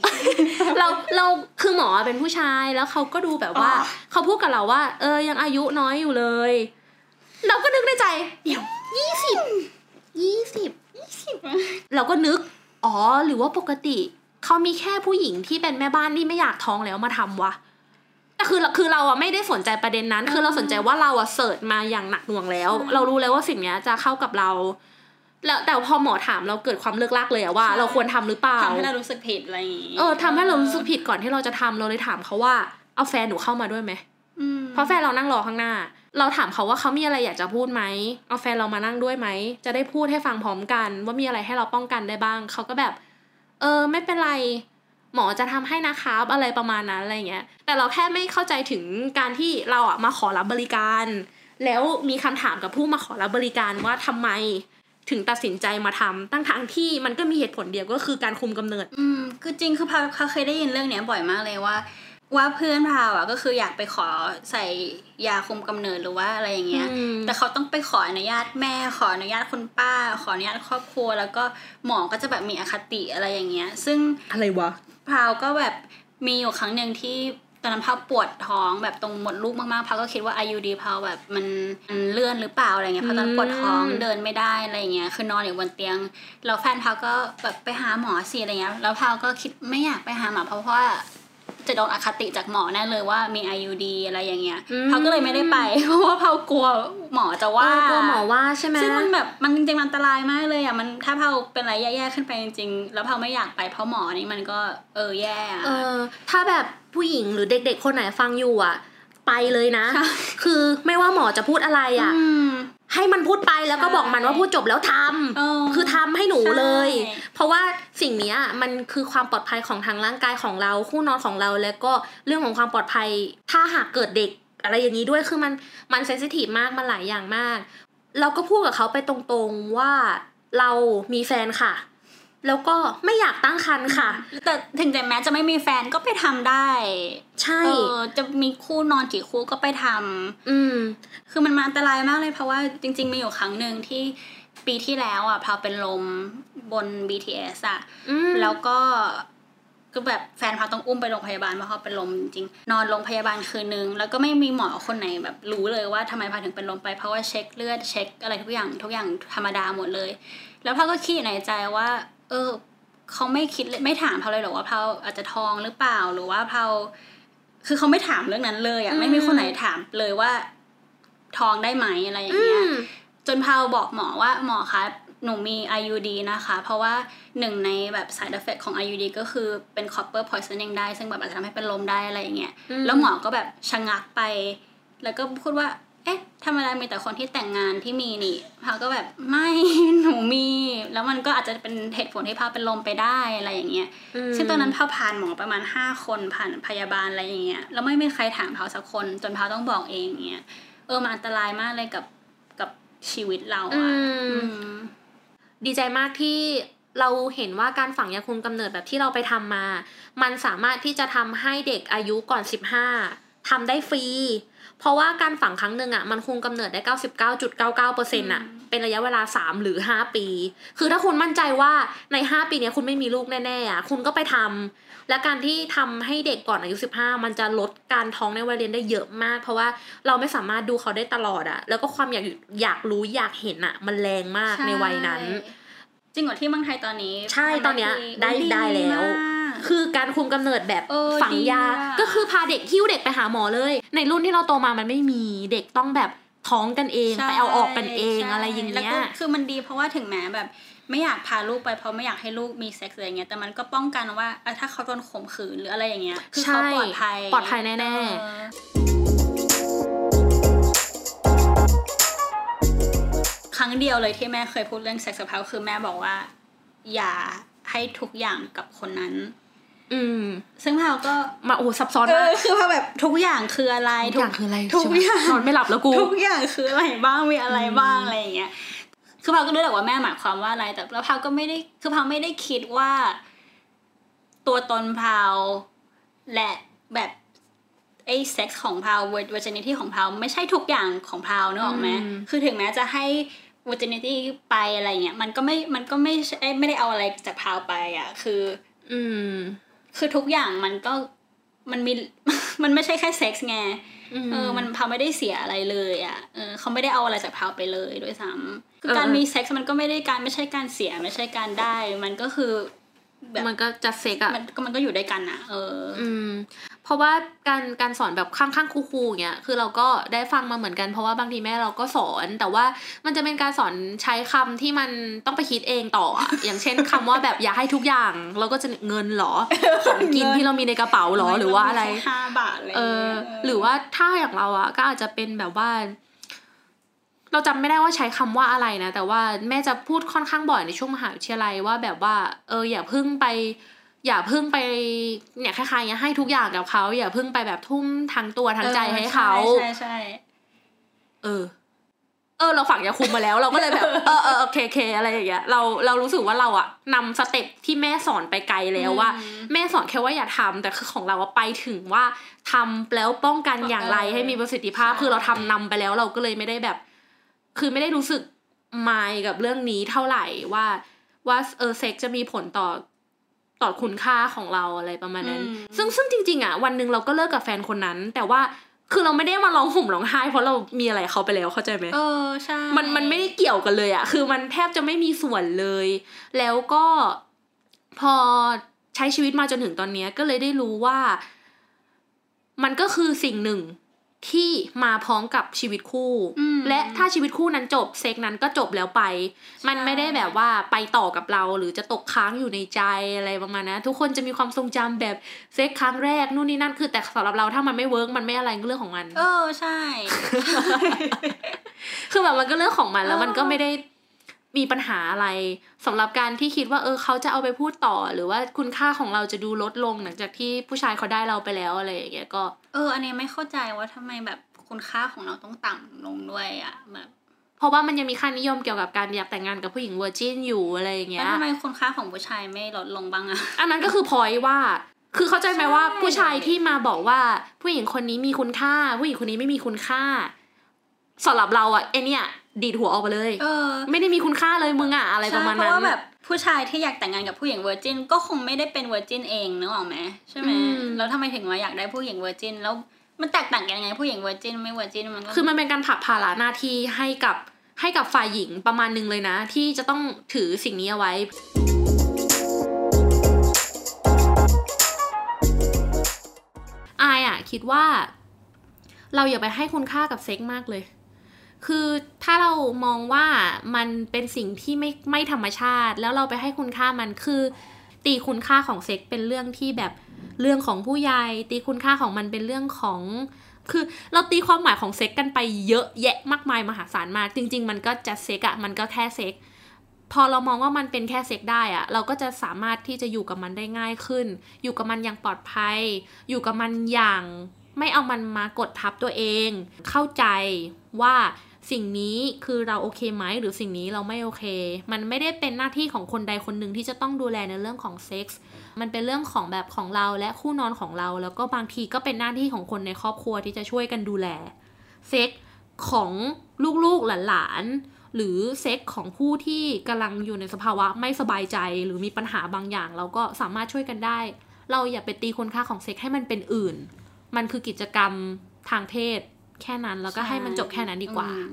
เราเราคือหมอเป็นผู้ชายแล้วเขาก็ดูแบบว่าอ๋อเขาพูดกับเราว่า เออยังอายุน้อยอยู่เลย เราก็นึกในใจเดี๋ยวยี่สิบยี่สิบยี่สิบเราก็นึก อ๋อหรือว่าปกติ เขามีแค่ผู้หญิงที่เป็นแม่บ้านที่ไม่อยากท้องแล้วมาทำวะแต่คือคือเราอะไม่ได้สนใจประเด็นนั้น คือเราสนใจว่าเราอะเสิร์ชมาอย่างหนักหน่วงแล้ว เรารู้แล้วว่าสิ่งเนี้ยจะเข้ากับเรา แล้วแต่พอหมอถามเราเกิดความเลิกลักเลยอะว่าใช่เราควรทำหรือเปล่าทำให้เรารู้สึกผิดอะไรอย่างงี้เออทำให้เรารู้สึกผิดก่อนที่เราจะทำเราเลยถามเขาว่าเอาแฟนหนูเข้ามาด้วยไหมอืมเพราะแฟนเรานั่งรอข้างหน้า เราถามเขาว่าเขามีอะไรอยากจะพูดไหมเอาแฟนเรามานั่งด้วยไหมจะได้พูดให้ฟังพร้อมกัน ว่ามีอะไรให้เราป้องกันได้บ้างเขาก็แบบ เออ ไม่เป็นไรหมอจะทำให้นะครับอะไรประมาณนั้นอะไรเงี้ย แต่เราแค่ไม่เข้าใจถึงการที่เราอะมาขอรับบริการ แล้วมีคำถามกับผู้มาขอรับบริการว่าทำไม ถึงตัดสินใจมาทำตั้งทางที่มันก็มีเหตุผลเดียวก็คือการคุมกำเนิด อืมคือจริงคือพาเขาเคยได้ยินเรื่องเนี้ยบ่อยมากเลยว่า ว่าเพื่อนพาวอะก็คืออยากไปขอใส่ยาคุมกำเนิดหรือว่าอะไรอย่างเงี้ยอืมแต่เขาต้องไปขออนุญาตแม่ขออนุญาตคุณป้า ขออนุญาตครอบครัว แล้วก็หมอก็จะแบบมีอคติอะไรอย่างเงี้ย ซึ่งอะไรวะพาวก็แบบมีอยู่ครั้งหนึ่งที่ ตอนนั้นพาวปวดท้องแบบตรงหมดลูกมากๆพาวก็คิดว่าอายุดีพาวแบบมันมันเลื่อนหรือเปล่าอะไรเงี้ยเพราะตอนนนปวดท้องอืมเดินไม่ได้อะไรเงี้ยคือนอนอยู่บนเตียงแล้วแฟนพาวก็แบบไปหาหมอสิอะไรเงี้ยแล้วพาวก็คิดไม่อยากไปหาหมอเพราะว่า จะโดนอคติจากหมอแน่เลยว่ามี IUD อะไรอย่างเงี้ยอืมพาวก็เลยไม่ได้ไป เพราะว่าพาวกลัวหมอจะว่าเออกลัวหมอว่าใช่ไหมซึ่งมันแบบมันจริงๆมันอันตรายมากเลยอะมันถ้าเผาเป็นอะไรแย่ๆขึ้นไปจริงๆ แล้วเผาไม่อยากไปเพราะหมอนี่มันก็เออแย่อะเออ ถ้าแบบผู้หญิงหรือเด็กๆคนไหนฟังอยู่อะ ไปเลยนะใช่คือไม่ว่าหมอจะพูดอะไรอะอืม ให้มันพูดไปแล้วก็ใช่บอกมันว่าพูดจบแล้วทำเออคือทำให้หนูเลยใช่เพราะว่าสิ่งเนี้ยมันคือความปลอดภัยของทางร่างกายของเราคู่นอนของเราแล้วก็เรื่องของความปลอดภัย ถ้าหากเกิดเด็กอะไรอย่างนี้ด้วยคือมันมันเซนซิทีฟมากมันหลายอย่างมาก เราก็พูดกับเขาไปตรงๆว่าเรามีแฟนค่ะ แล้วก็ไม่อยากตั้งครรภ์ค่ะ แต่ถึงแต่แม้จะไม่มีแฟนก็ไปทำได้ ใช่เออจะมีคู่นอนกี่คู่ก็ไปทำอืม คือมันมาอันตรายมากเลยเพราะว่าจริง ๆ มีอยู่ครั้งหนึ่งที่ปีที่แล้วอะพาเป็นลมบน BTS อะอืมแล้วก็ก็แบบแฟนพาต้องอุ้มไปโรงพยาบาลเพราะเขาเป็นลมจริงๆนอนโรงพยาบาลคืนนึง แล้วก็ไม่มีหมอคนไหนแบบรู้เลยว่าทำไมพาถึงเป็นลมไปเพราะว่าเช็คเลือดเช็คอะไรทุกอย่างทุกอย่างธรรมดาหมดเลย แล้วพาก็คิดในใจว่า เออเขาไม่คิดเลยไม่ถามพาเลยเหรอว่าพาอาจจะท้องหรือเปล่าหรือว่าพาคือเขาไม่ถามเรื่องนั้นเลยอะไม่มีคนไหนถามเลยว่าท้องได้ไหมอะไรอย่างอืเงี้ยมจนพาวบอกหมอว่าหมอคะหนูมี IUD นะคะ เพราะว่าหนึ่งในแบบ side effect ของ IUD ก็คือเป็น copper poisoning ได้ ซึ่งแบบอาจจะทำให้เป็นลมได้อะไรอย่างเงี้ยอืมแล้วหมอก็แบบชะงักไป แล้วก็พูดว่า เอ๊ะธรรมดามีแต่คนที่แต่งงานที่มีนี่พาวก็แบบไม่หนูมี แล้วมันก็อาจจะเป็นเหตุผลที่พาวเป็นลมไปได้อะไรอย่างเงี้ยมซึ่งตอนนั้นพาวผ่านหมอประมาณห้าคนผ่านพยาบาลอะไรอย่างเงี้ยแล้วไม่มีใครถามพาวสักคนจนพาวต้องบอกเองอย่างเงี้ยเออมันอันตรายมากเลยกับกับชีวิตเราอือะมอืมดีใจมากที่เราเห็นว่าการฝังยาคุมกำเนิดแบบที่เราไปทำมา มันสามารถที่จะทำให้เด็กอายุก่อน15ทำได้ฟรี เพราะว่าการฝังครั้งหนึ่งอะมันคุมกำเนิดได้ 99.99%อะเป็นระยะเวลา 3 หรือ 5 ปี คือถ้าคุณมั่นใจว่าใน 5 ปีเนี้ยคุณไม่มีลูกแน่ๆอะคุณก็ไปทำและการที่ทำให้เด็กก่อนอายุ 15 มันจะลดการท้องในวัยเรียนได้เยอะมาก เพราะว่าเราไม่สามารถดูเขาได้ตลอดอะ แล้วก็ความอยากอยากรู้อยากเห็นอะ มันแรงมากในวัยนั้น จริงเหรอที่เมืองไทยตอนนี้ ใช่ตอนเนี้ยทำได้ดีได้แล้วมาก คือการคุมกำเนิดแบบเออฝังยาดีอะก็คือพาเด็กหิ้วเด็กไปหาหมอเลย ในรุ่นที่เราโตมามันไม่มีเด็กต้องแบบท้องกันเองใช่ไปเอาออกกันเองใช่อะไรอย่างแล้วเงี้ก็ยคือมันดีเพราะว่าถึงแม้แบบไม่อยากพาลูกไปเพราะไม่อยากให้ลูกมีเซ็กซ์อะไรเงี้ยแต่มันก็ป้องกันว่าอะถ้าเขาโดนข่มขืนหรืออะไรอย่างเงี้ยคือเขาใช่ปลอดภัยปลอดภัยแน่เออครั้งเดียวเลยที่แม่เคยพูดเรื่องเซ็กซ์กับเขาคือแม่บอกว่า อย่าให้ทุกอย่างกับคนนั้น อืม ซึ่งเราก็มาโอ้ซับซ้อนเอมาอกคือพอแบบทุกอย่างคืออะไรทุกอย่างคืออะไรทุกใช่ไหมอย่างนอนไม่หลับแล้วกูทุกอย่างคืออะไรบ้างมีอะไรบ้างอืมอะไรอย่างเงี้ยคือพาวก็รู้แหละว่าแม่หมายความว่าอะไร แต่แล้วพาวก็ไม่ได้คือพาวไม่ได้คิดว่า ตัวตนพาวและแบบไอ้เซ็กซ์ของพาว virginity ของพาวไม่ใช่ทุกอย่างของพาวนึกออกไหมอืมคือถึงแม้จะให้ virginity ไปอะไรเงี้ยมันก็ไม่มันก็ไม่ใช่ไม่ได้เอาอะไรจากพาวไปอะ คือ อืม คือทุกอย่างมันก็มันมีมันไม่ใช่แค่เซ็กซ์ไงเออ มันพาวไม่ได้เสียอะไรเลยอะเออเขาไม่ได้เอาอะไรจากพาวไปเลยด้วยซ้ำคือการเออมีเซ็กซ์มันก็ไม่ได้การไม่ใช่การเสียไม่ใช่การได้ มันก็คือ แบบมันก็จะเซ็กอะมันก็มันก็อยู่ด้วยกันอะเอออ อืม เพราะว่าการการสอนแบบข้างๆคูลๆอย่างเงี้ยคือเราก็ได้ฟังมาเหมือนกัน เพราะว่าบางทีแม่เราก็สอน แต่ว่ามันจะเป็นการสอนใช้คำที่มันต้องไปคิดเองต่ออะอย่างเช่นคำว่าแบบอย่าให้ทุกอย่าง เราก็จะเงินเหรอของกินที่เรามีในกระเป๋าเหรอหรือว่าอะไรม่ต้งมีแค่ห้าบาทอะไรเออย่างงี้ยหรือว่าถ้าอย่างเราอะก็อาจจะเป็นแบบว่า เราจำไม่ได้ว่าใช้คำว่าอะไรนะ แต่ว่าแม่จะพูดค่อนข้างบ่อยในช่วงมหาวิทยาลัยว่าแบบว่า เอออย่าพึ่งไป อย่าพึ่งไปเนี่ยคล้ายๆเงี้ยให้ทุกอย่างกับเขาอย่าพึ่งไปแบบทุ่มทั้งตัวทั้งใจให้เขาใช่ใช่ใช่เออ เออ เราฝังยาคุมมาแล้ว เราก็เลยแบบ เออเออโอเคเคอะไรอย่างเงี้ยเราเรารู้สึกว่าเราอะนำสเต็ปที่แม่สอนไปไกลแล้วว่า แม่สอนแค่ว่าอย่าทำแต่คือของเราว่าไปถึงว่าทำแล้วป้องกันอย่างไรให้มีประสิทธิภาพ คือเราทำนำไปแล้วเราก็เลยไม่ได้แบบ คือไม่ได้รู้สึกมายกับเรื่องนี้เท่าไหร่ว่าว่าเออเซ็กจะมีผลต่อต่อคุณค่าของเราอะไรประมาณนั้น ซึ่งซึ่งจริง ๆ อะ วันหนึ่งเราก็เลิกกับแฟนคนนั้น แต่ว่าคือเราไม่ได้มาร้องห่มร้องไห้ เพราะเรามีอะไรเขาไปแล้วเข้าใจไหมเออใช่มันมันไม่ได้เกี่ยวกันเลยอะคือมันแทบจะไม่มีส่วนเลย แล้วก็พอใช้ชีวิตมาจนถึงตอนเนี้ยก็เลยได้รู้ว่า มันก็คือสิ่งหนึ่ง ที่มาพร้อมกับชีวิตคู่อืมและถ้าชีวิตคู่นั้นจบเซ็กนั้นก็จบแล้วไป มันไม่ได้แบบว่าไปต่อกับเรา หรือจะตกค้างอยู่ในใจอะไรประมาณนั้นทุกคนจะมีความทรงจำแบบเซ็กครั้งแรกนู่นนี่นั่นคือแต่สำหรับเราถ้ามันไม่ work มันไม่อะไรก็เรื่องของมัน เออใช่ คือแบบมันก็เรื่องของมันแล้วเออมันก็ไม่ได้ มีปัญหาอะไรสำหรับการที่คิดว่าเออเขาจะเอาไปพูดต่อ หรือว่าคุณค่าของเราจะดูลดลงหลังจากที่ผู้ชายเขาได้เราไปแล้วอะไรอย่างเงี้ยก็เออ อันนี้ไม่เข้าใจว่าทำไมแบบคุณค่าของเราต้องต่ำลงด้วยอะแบบเพราะว่ามันยังมีค่านิยมเกี่ยวกับการอยากแต่งงานกับผู้หญิง virgin อยู่อะไรอย่างแล้เงี้ยแล้วทำไมคุณค่าของผู้ชายไม่ลดลงบ้างอะอันนั้นก็คือพอยว่า คือเข้าใจไหมว่าใช่ผู้ชายที่มาบอกว่าผู้หญิงคนนี้มีคุณค่า ผู้หญิงคนนี้ไม่มีคุณค่าสำหรับเราอะไอเนี่ย ดีดหัวออกไปเลย เออ ไม่ได้มีคุณค่าเลยมึงอะอะไรประมาณนั้นใช่เพนั้นราะว่าแบบผู้ชายที่อยากแต่งงานกับผู้หญิง virgin ก็คงไม่ได้เป็น virgin เองนึกออกไหมใช่ไหมอืมแล้วทำไมถึงมาอยากได้ผู้หญิง virgin แล้วมันแตกต่างกันยังไงผู้หญิง virgin ไม่ virgin มันก็คือมันเป็นการผลักภาระหน้าที่ให้กับให้กับฝ่ายหญิงประมาณหนึงเลยนะ ที่จะต้องถือสิ่งนี้เอาไว้ อายอะคิดว่า เราอย่าไปให้คุณค่ากับเซ็กมากเลย คือถ้าเรามองว่ามันเป็นสิ่งที่ไม่ไม่ธรรมชาติ แล้วเราไปให้คุณค่ามันคือ ตีคุณค่าของเซ็กเป็นเรื่องที่แบบเรื่องของผู้ใหญ่ตีคุณค่าของมันเป็นเรื่องของ คือเราตีความหมายของเซ็กกันไปเยอะแยะมากมายมหาศาลมากจริง ๆ มันก็จะเซ็กอะมันก็แค่เซ็กพอเรามองว่ามันเป็นแค่เซ็กได้อะเราก็จะสามารถที่จะอยู่กับมันได้ง่ายขึ้น อยู่กับมันอย่างปลอดภัย อยู่กับมันอย่างไม่เอามันมากดทับตัวเอง เข้าใจว่า สิ่งนี้คือเราโอเคไหมหรือสิ่งนี้เราไม่โอเค มันไม่ได้เป็นหน้าที่ของคนใดคนหนึ่งที่จะต้องดูแลในเรื่องของเซ็กส์มันเป็นเรื่องของแบบของเราและคู่นอนของเรา แล้วก็บางทีก็เป็นหน้าที่ของคนในครอบครัวที่จะช่วยกันดูแลเซ็กของลูกๆหลานหรือเซ็กของผู้ที่กำลังอยู่ในสภาวะไม่สบายใจหรือมีปัญหาบางอย่าง เราก็สามารถช่วยกันได้ เราอย่าไปตีคุณค่าของเซ็กให้มันเป็นอื่น มันคือกิจกรรมทางเพศ แค่นั้น แล้วก็ให้มันจบแค่นั้นดีกว่าอืม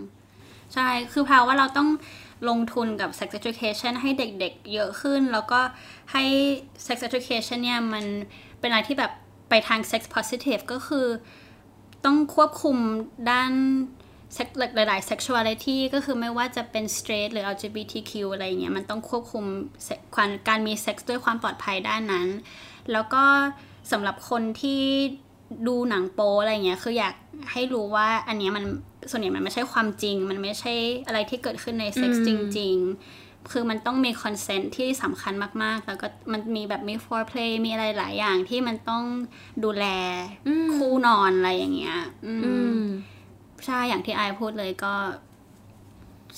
ใช่ คือแพลว่าเราต้องลงทุนกับ sex education ให้เด็กๆ เยอะขึ้น แล้วก็ให้ sex education เนี่ย มันเป็นอะไรที่แบบไปทาง sex positive ก็คือต้องควบคุมด้าน sex หลายๆ sexuality ก็คือไม่ว่าจะเป็น straight หรือ LGBTQ อะไรอย่างเงี้ย มันต้องควบคุม sex- ความการมีเซ็กซ์ด้วยความปลอดภัยด้านนั้น แล้วก็สำหรับคนที่ ดูหนังโป๊อะไรเงี้ย คืออยากให้รู้ว่าอันเนี้ยมันส่วนใหญ่มันไม่ใช่ความจริง มันไม่ใช่อะไรที่เกิดขึ้นในเซ็กซ์อืมจริง ๆ คือมันต้องมี consent ที่สำคัญมากๆ แล้วก็มันมีแบบมี foreplay มีอะไรหลายอย่างที่มันต้องดูแลอืมคู่นอนอะไรอย่างเงี้ย อืมอืมใช่ อย่างที่ไอายพูดเลยก็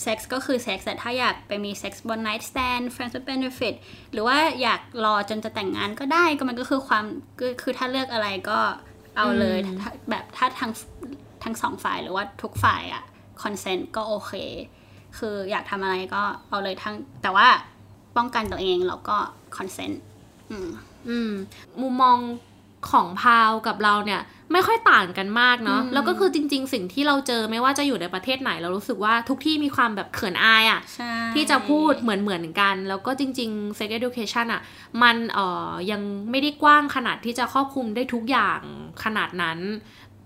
เซ็กซ์ก็คือเซ็กซ์แต่ถ้าอยากไปมีเซ็กซ์บน night stand friends with benefit หรือว่าอยากรอจนจะแต่งงานก็ได้ก็มันก็คือความก็คือถ้าเลือกอะไรก็ เอาเลยอืมถ้าแบบถ้าทั้งทั้งสองฝ่ายหรือว่าทุกฝ่ายอะ consent ก็โอเค คืออยากทำอะไรก็เอาเลยทั้ง แต่ว่าป้องกันตัวเองแล้วก็ consent อืมอืมมุมมอง ของพาวกับเราเนี่ยไม่ค่อยต่างกันมากเนาะอืมแล้วก็คือจริง ๆ สิ่งที่เราเจอไม่ว่าจะอยู่ในประเทศไหน เรารู้สึกว่าทุกที่มีความแบบเขินอายอะใช่ที่จะพูดเหมือนเหมือนกัน แล้วก็จริง ๆ sex education อะมันเอ่อยังไม่ได้กว้างขนาดที่จะครอบคลุมได้ทุกอย่างขนาดนั้น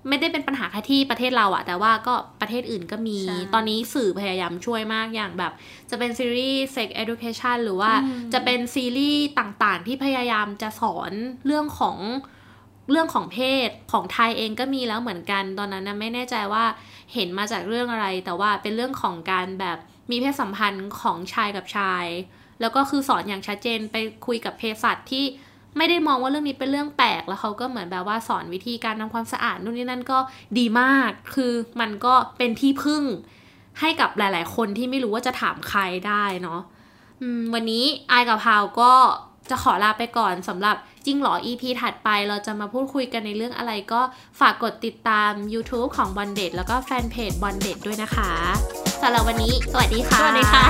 ไม่ได้เป็นปัญหาแค่ที่ประเทศเราอะแต่ว่าก็ประเทศอื่นก็มีใช่ตอนนี้สื่อพยายามช่วยมากอย่างแบบ จะเป็นซีรีส์ sex education หรือว่าอืมจะเป็นซีรีส์ต่างๆ ที่พยายามจะสอนเรื่องของ เรื่องของเพศของไทยเองก็มีแล้วเหมือนกัน ตอนนั้นนะไม่แน่ใจว่าเห็นมาจากเรื่องอะไร แต่ว่าเป็นเรื่องของการแบบมีเพศสัมพันธ์ของชายกับชาย แล้วก็คือสอนอย่างชัดเจนไปคุยกับเภสัชที่ไม่ได้มองว่าเรื่องนี้เป็นเรื่องแปลกแล้วเขาก็เหมือนแบบว่าสอนวิธีการทำความสะอาดนู่นนี่นั่นก็ดีมาก คือมันก็เป็นที่พึ่งให้กับหลาย ๆ คนที่ไม่รู้ว่าจะถามใครได้เนาะวันนี้ไอกับพาวก็ จะขอลาไปก่อนสำหรับจริงหรอ EP ถัดไปเราจะมาพูดคุยกันในเรื่องอะไรก็ฝากกดติดตาม YouTube ของบอลเดดแล้วก็แฟนเพจบอลเดดด้วยนะคะสำหรับวันนี้ สวัสดีค่ะ สวัสดีค่ะ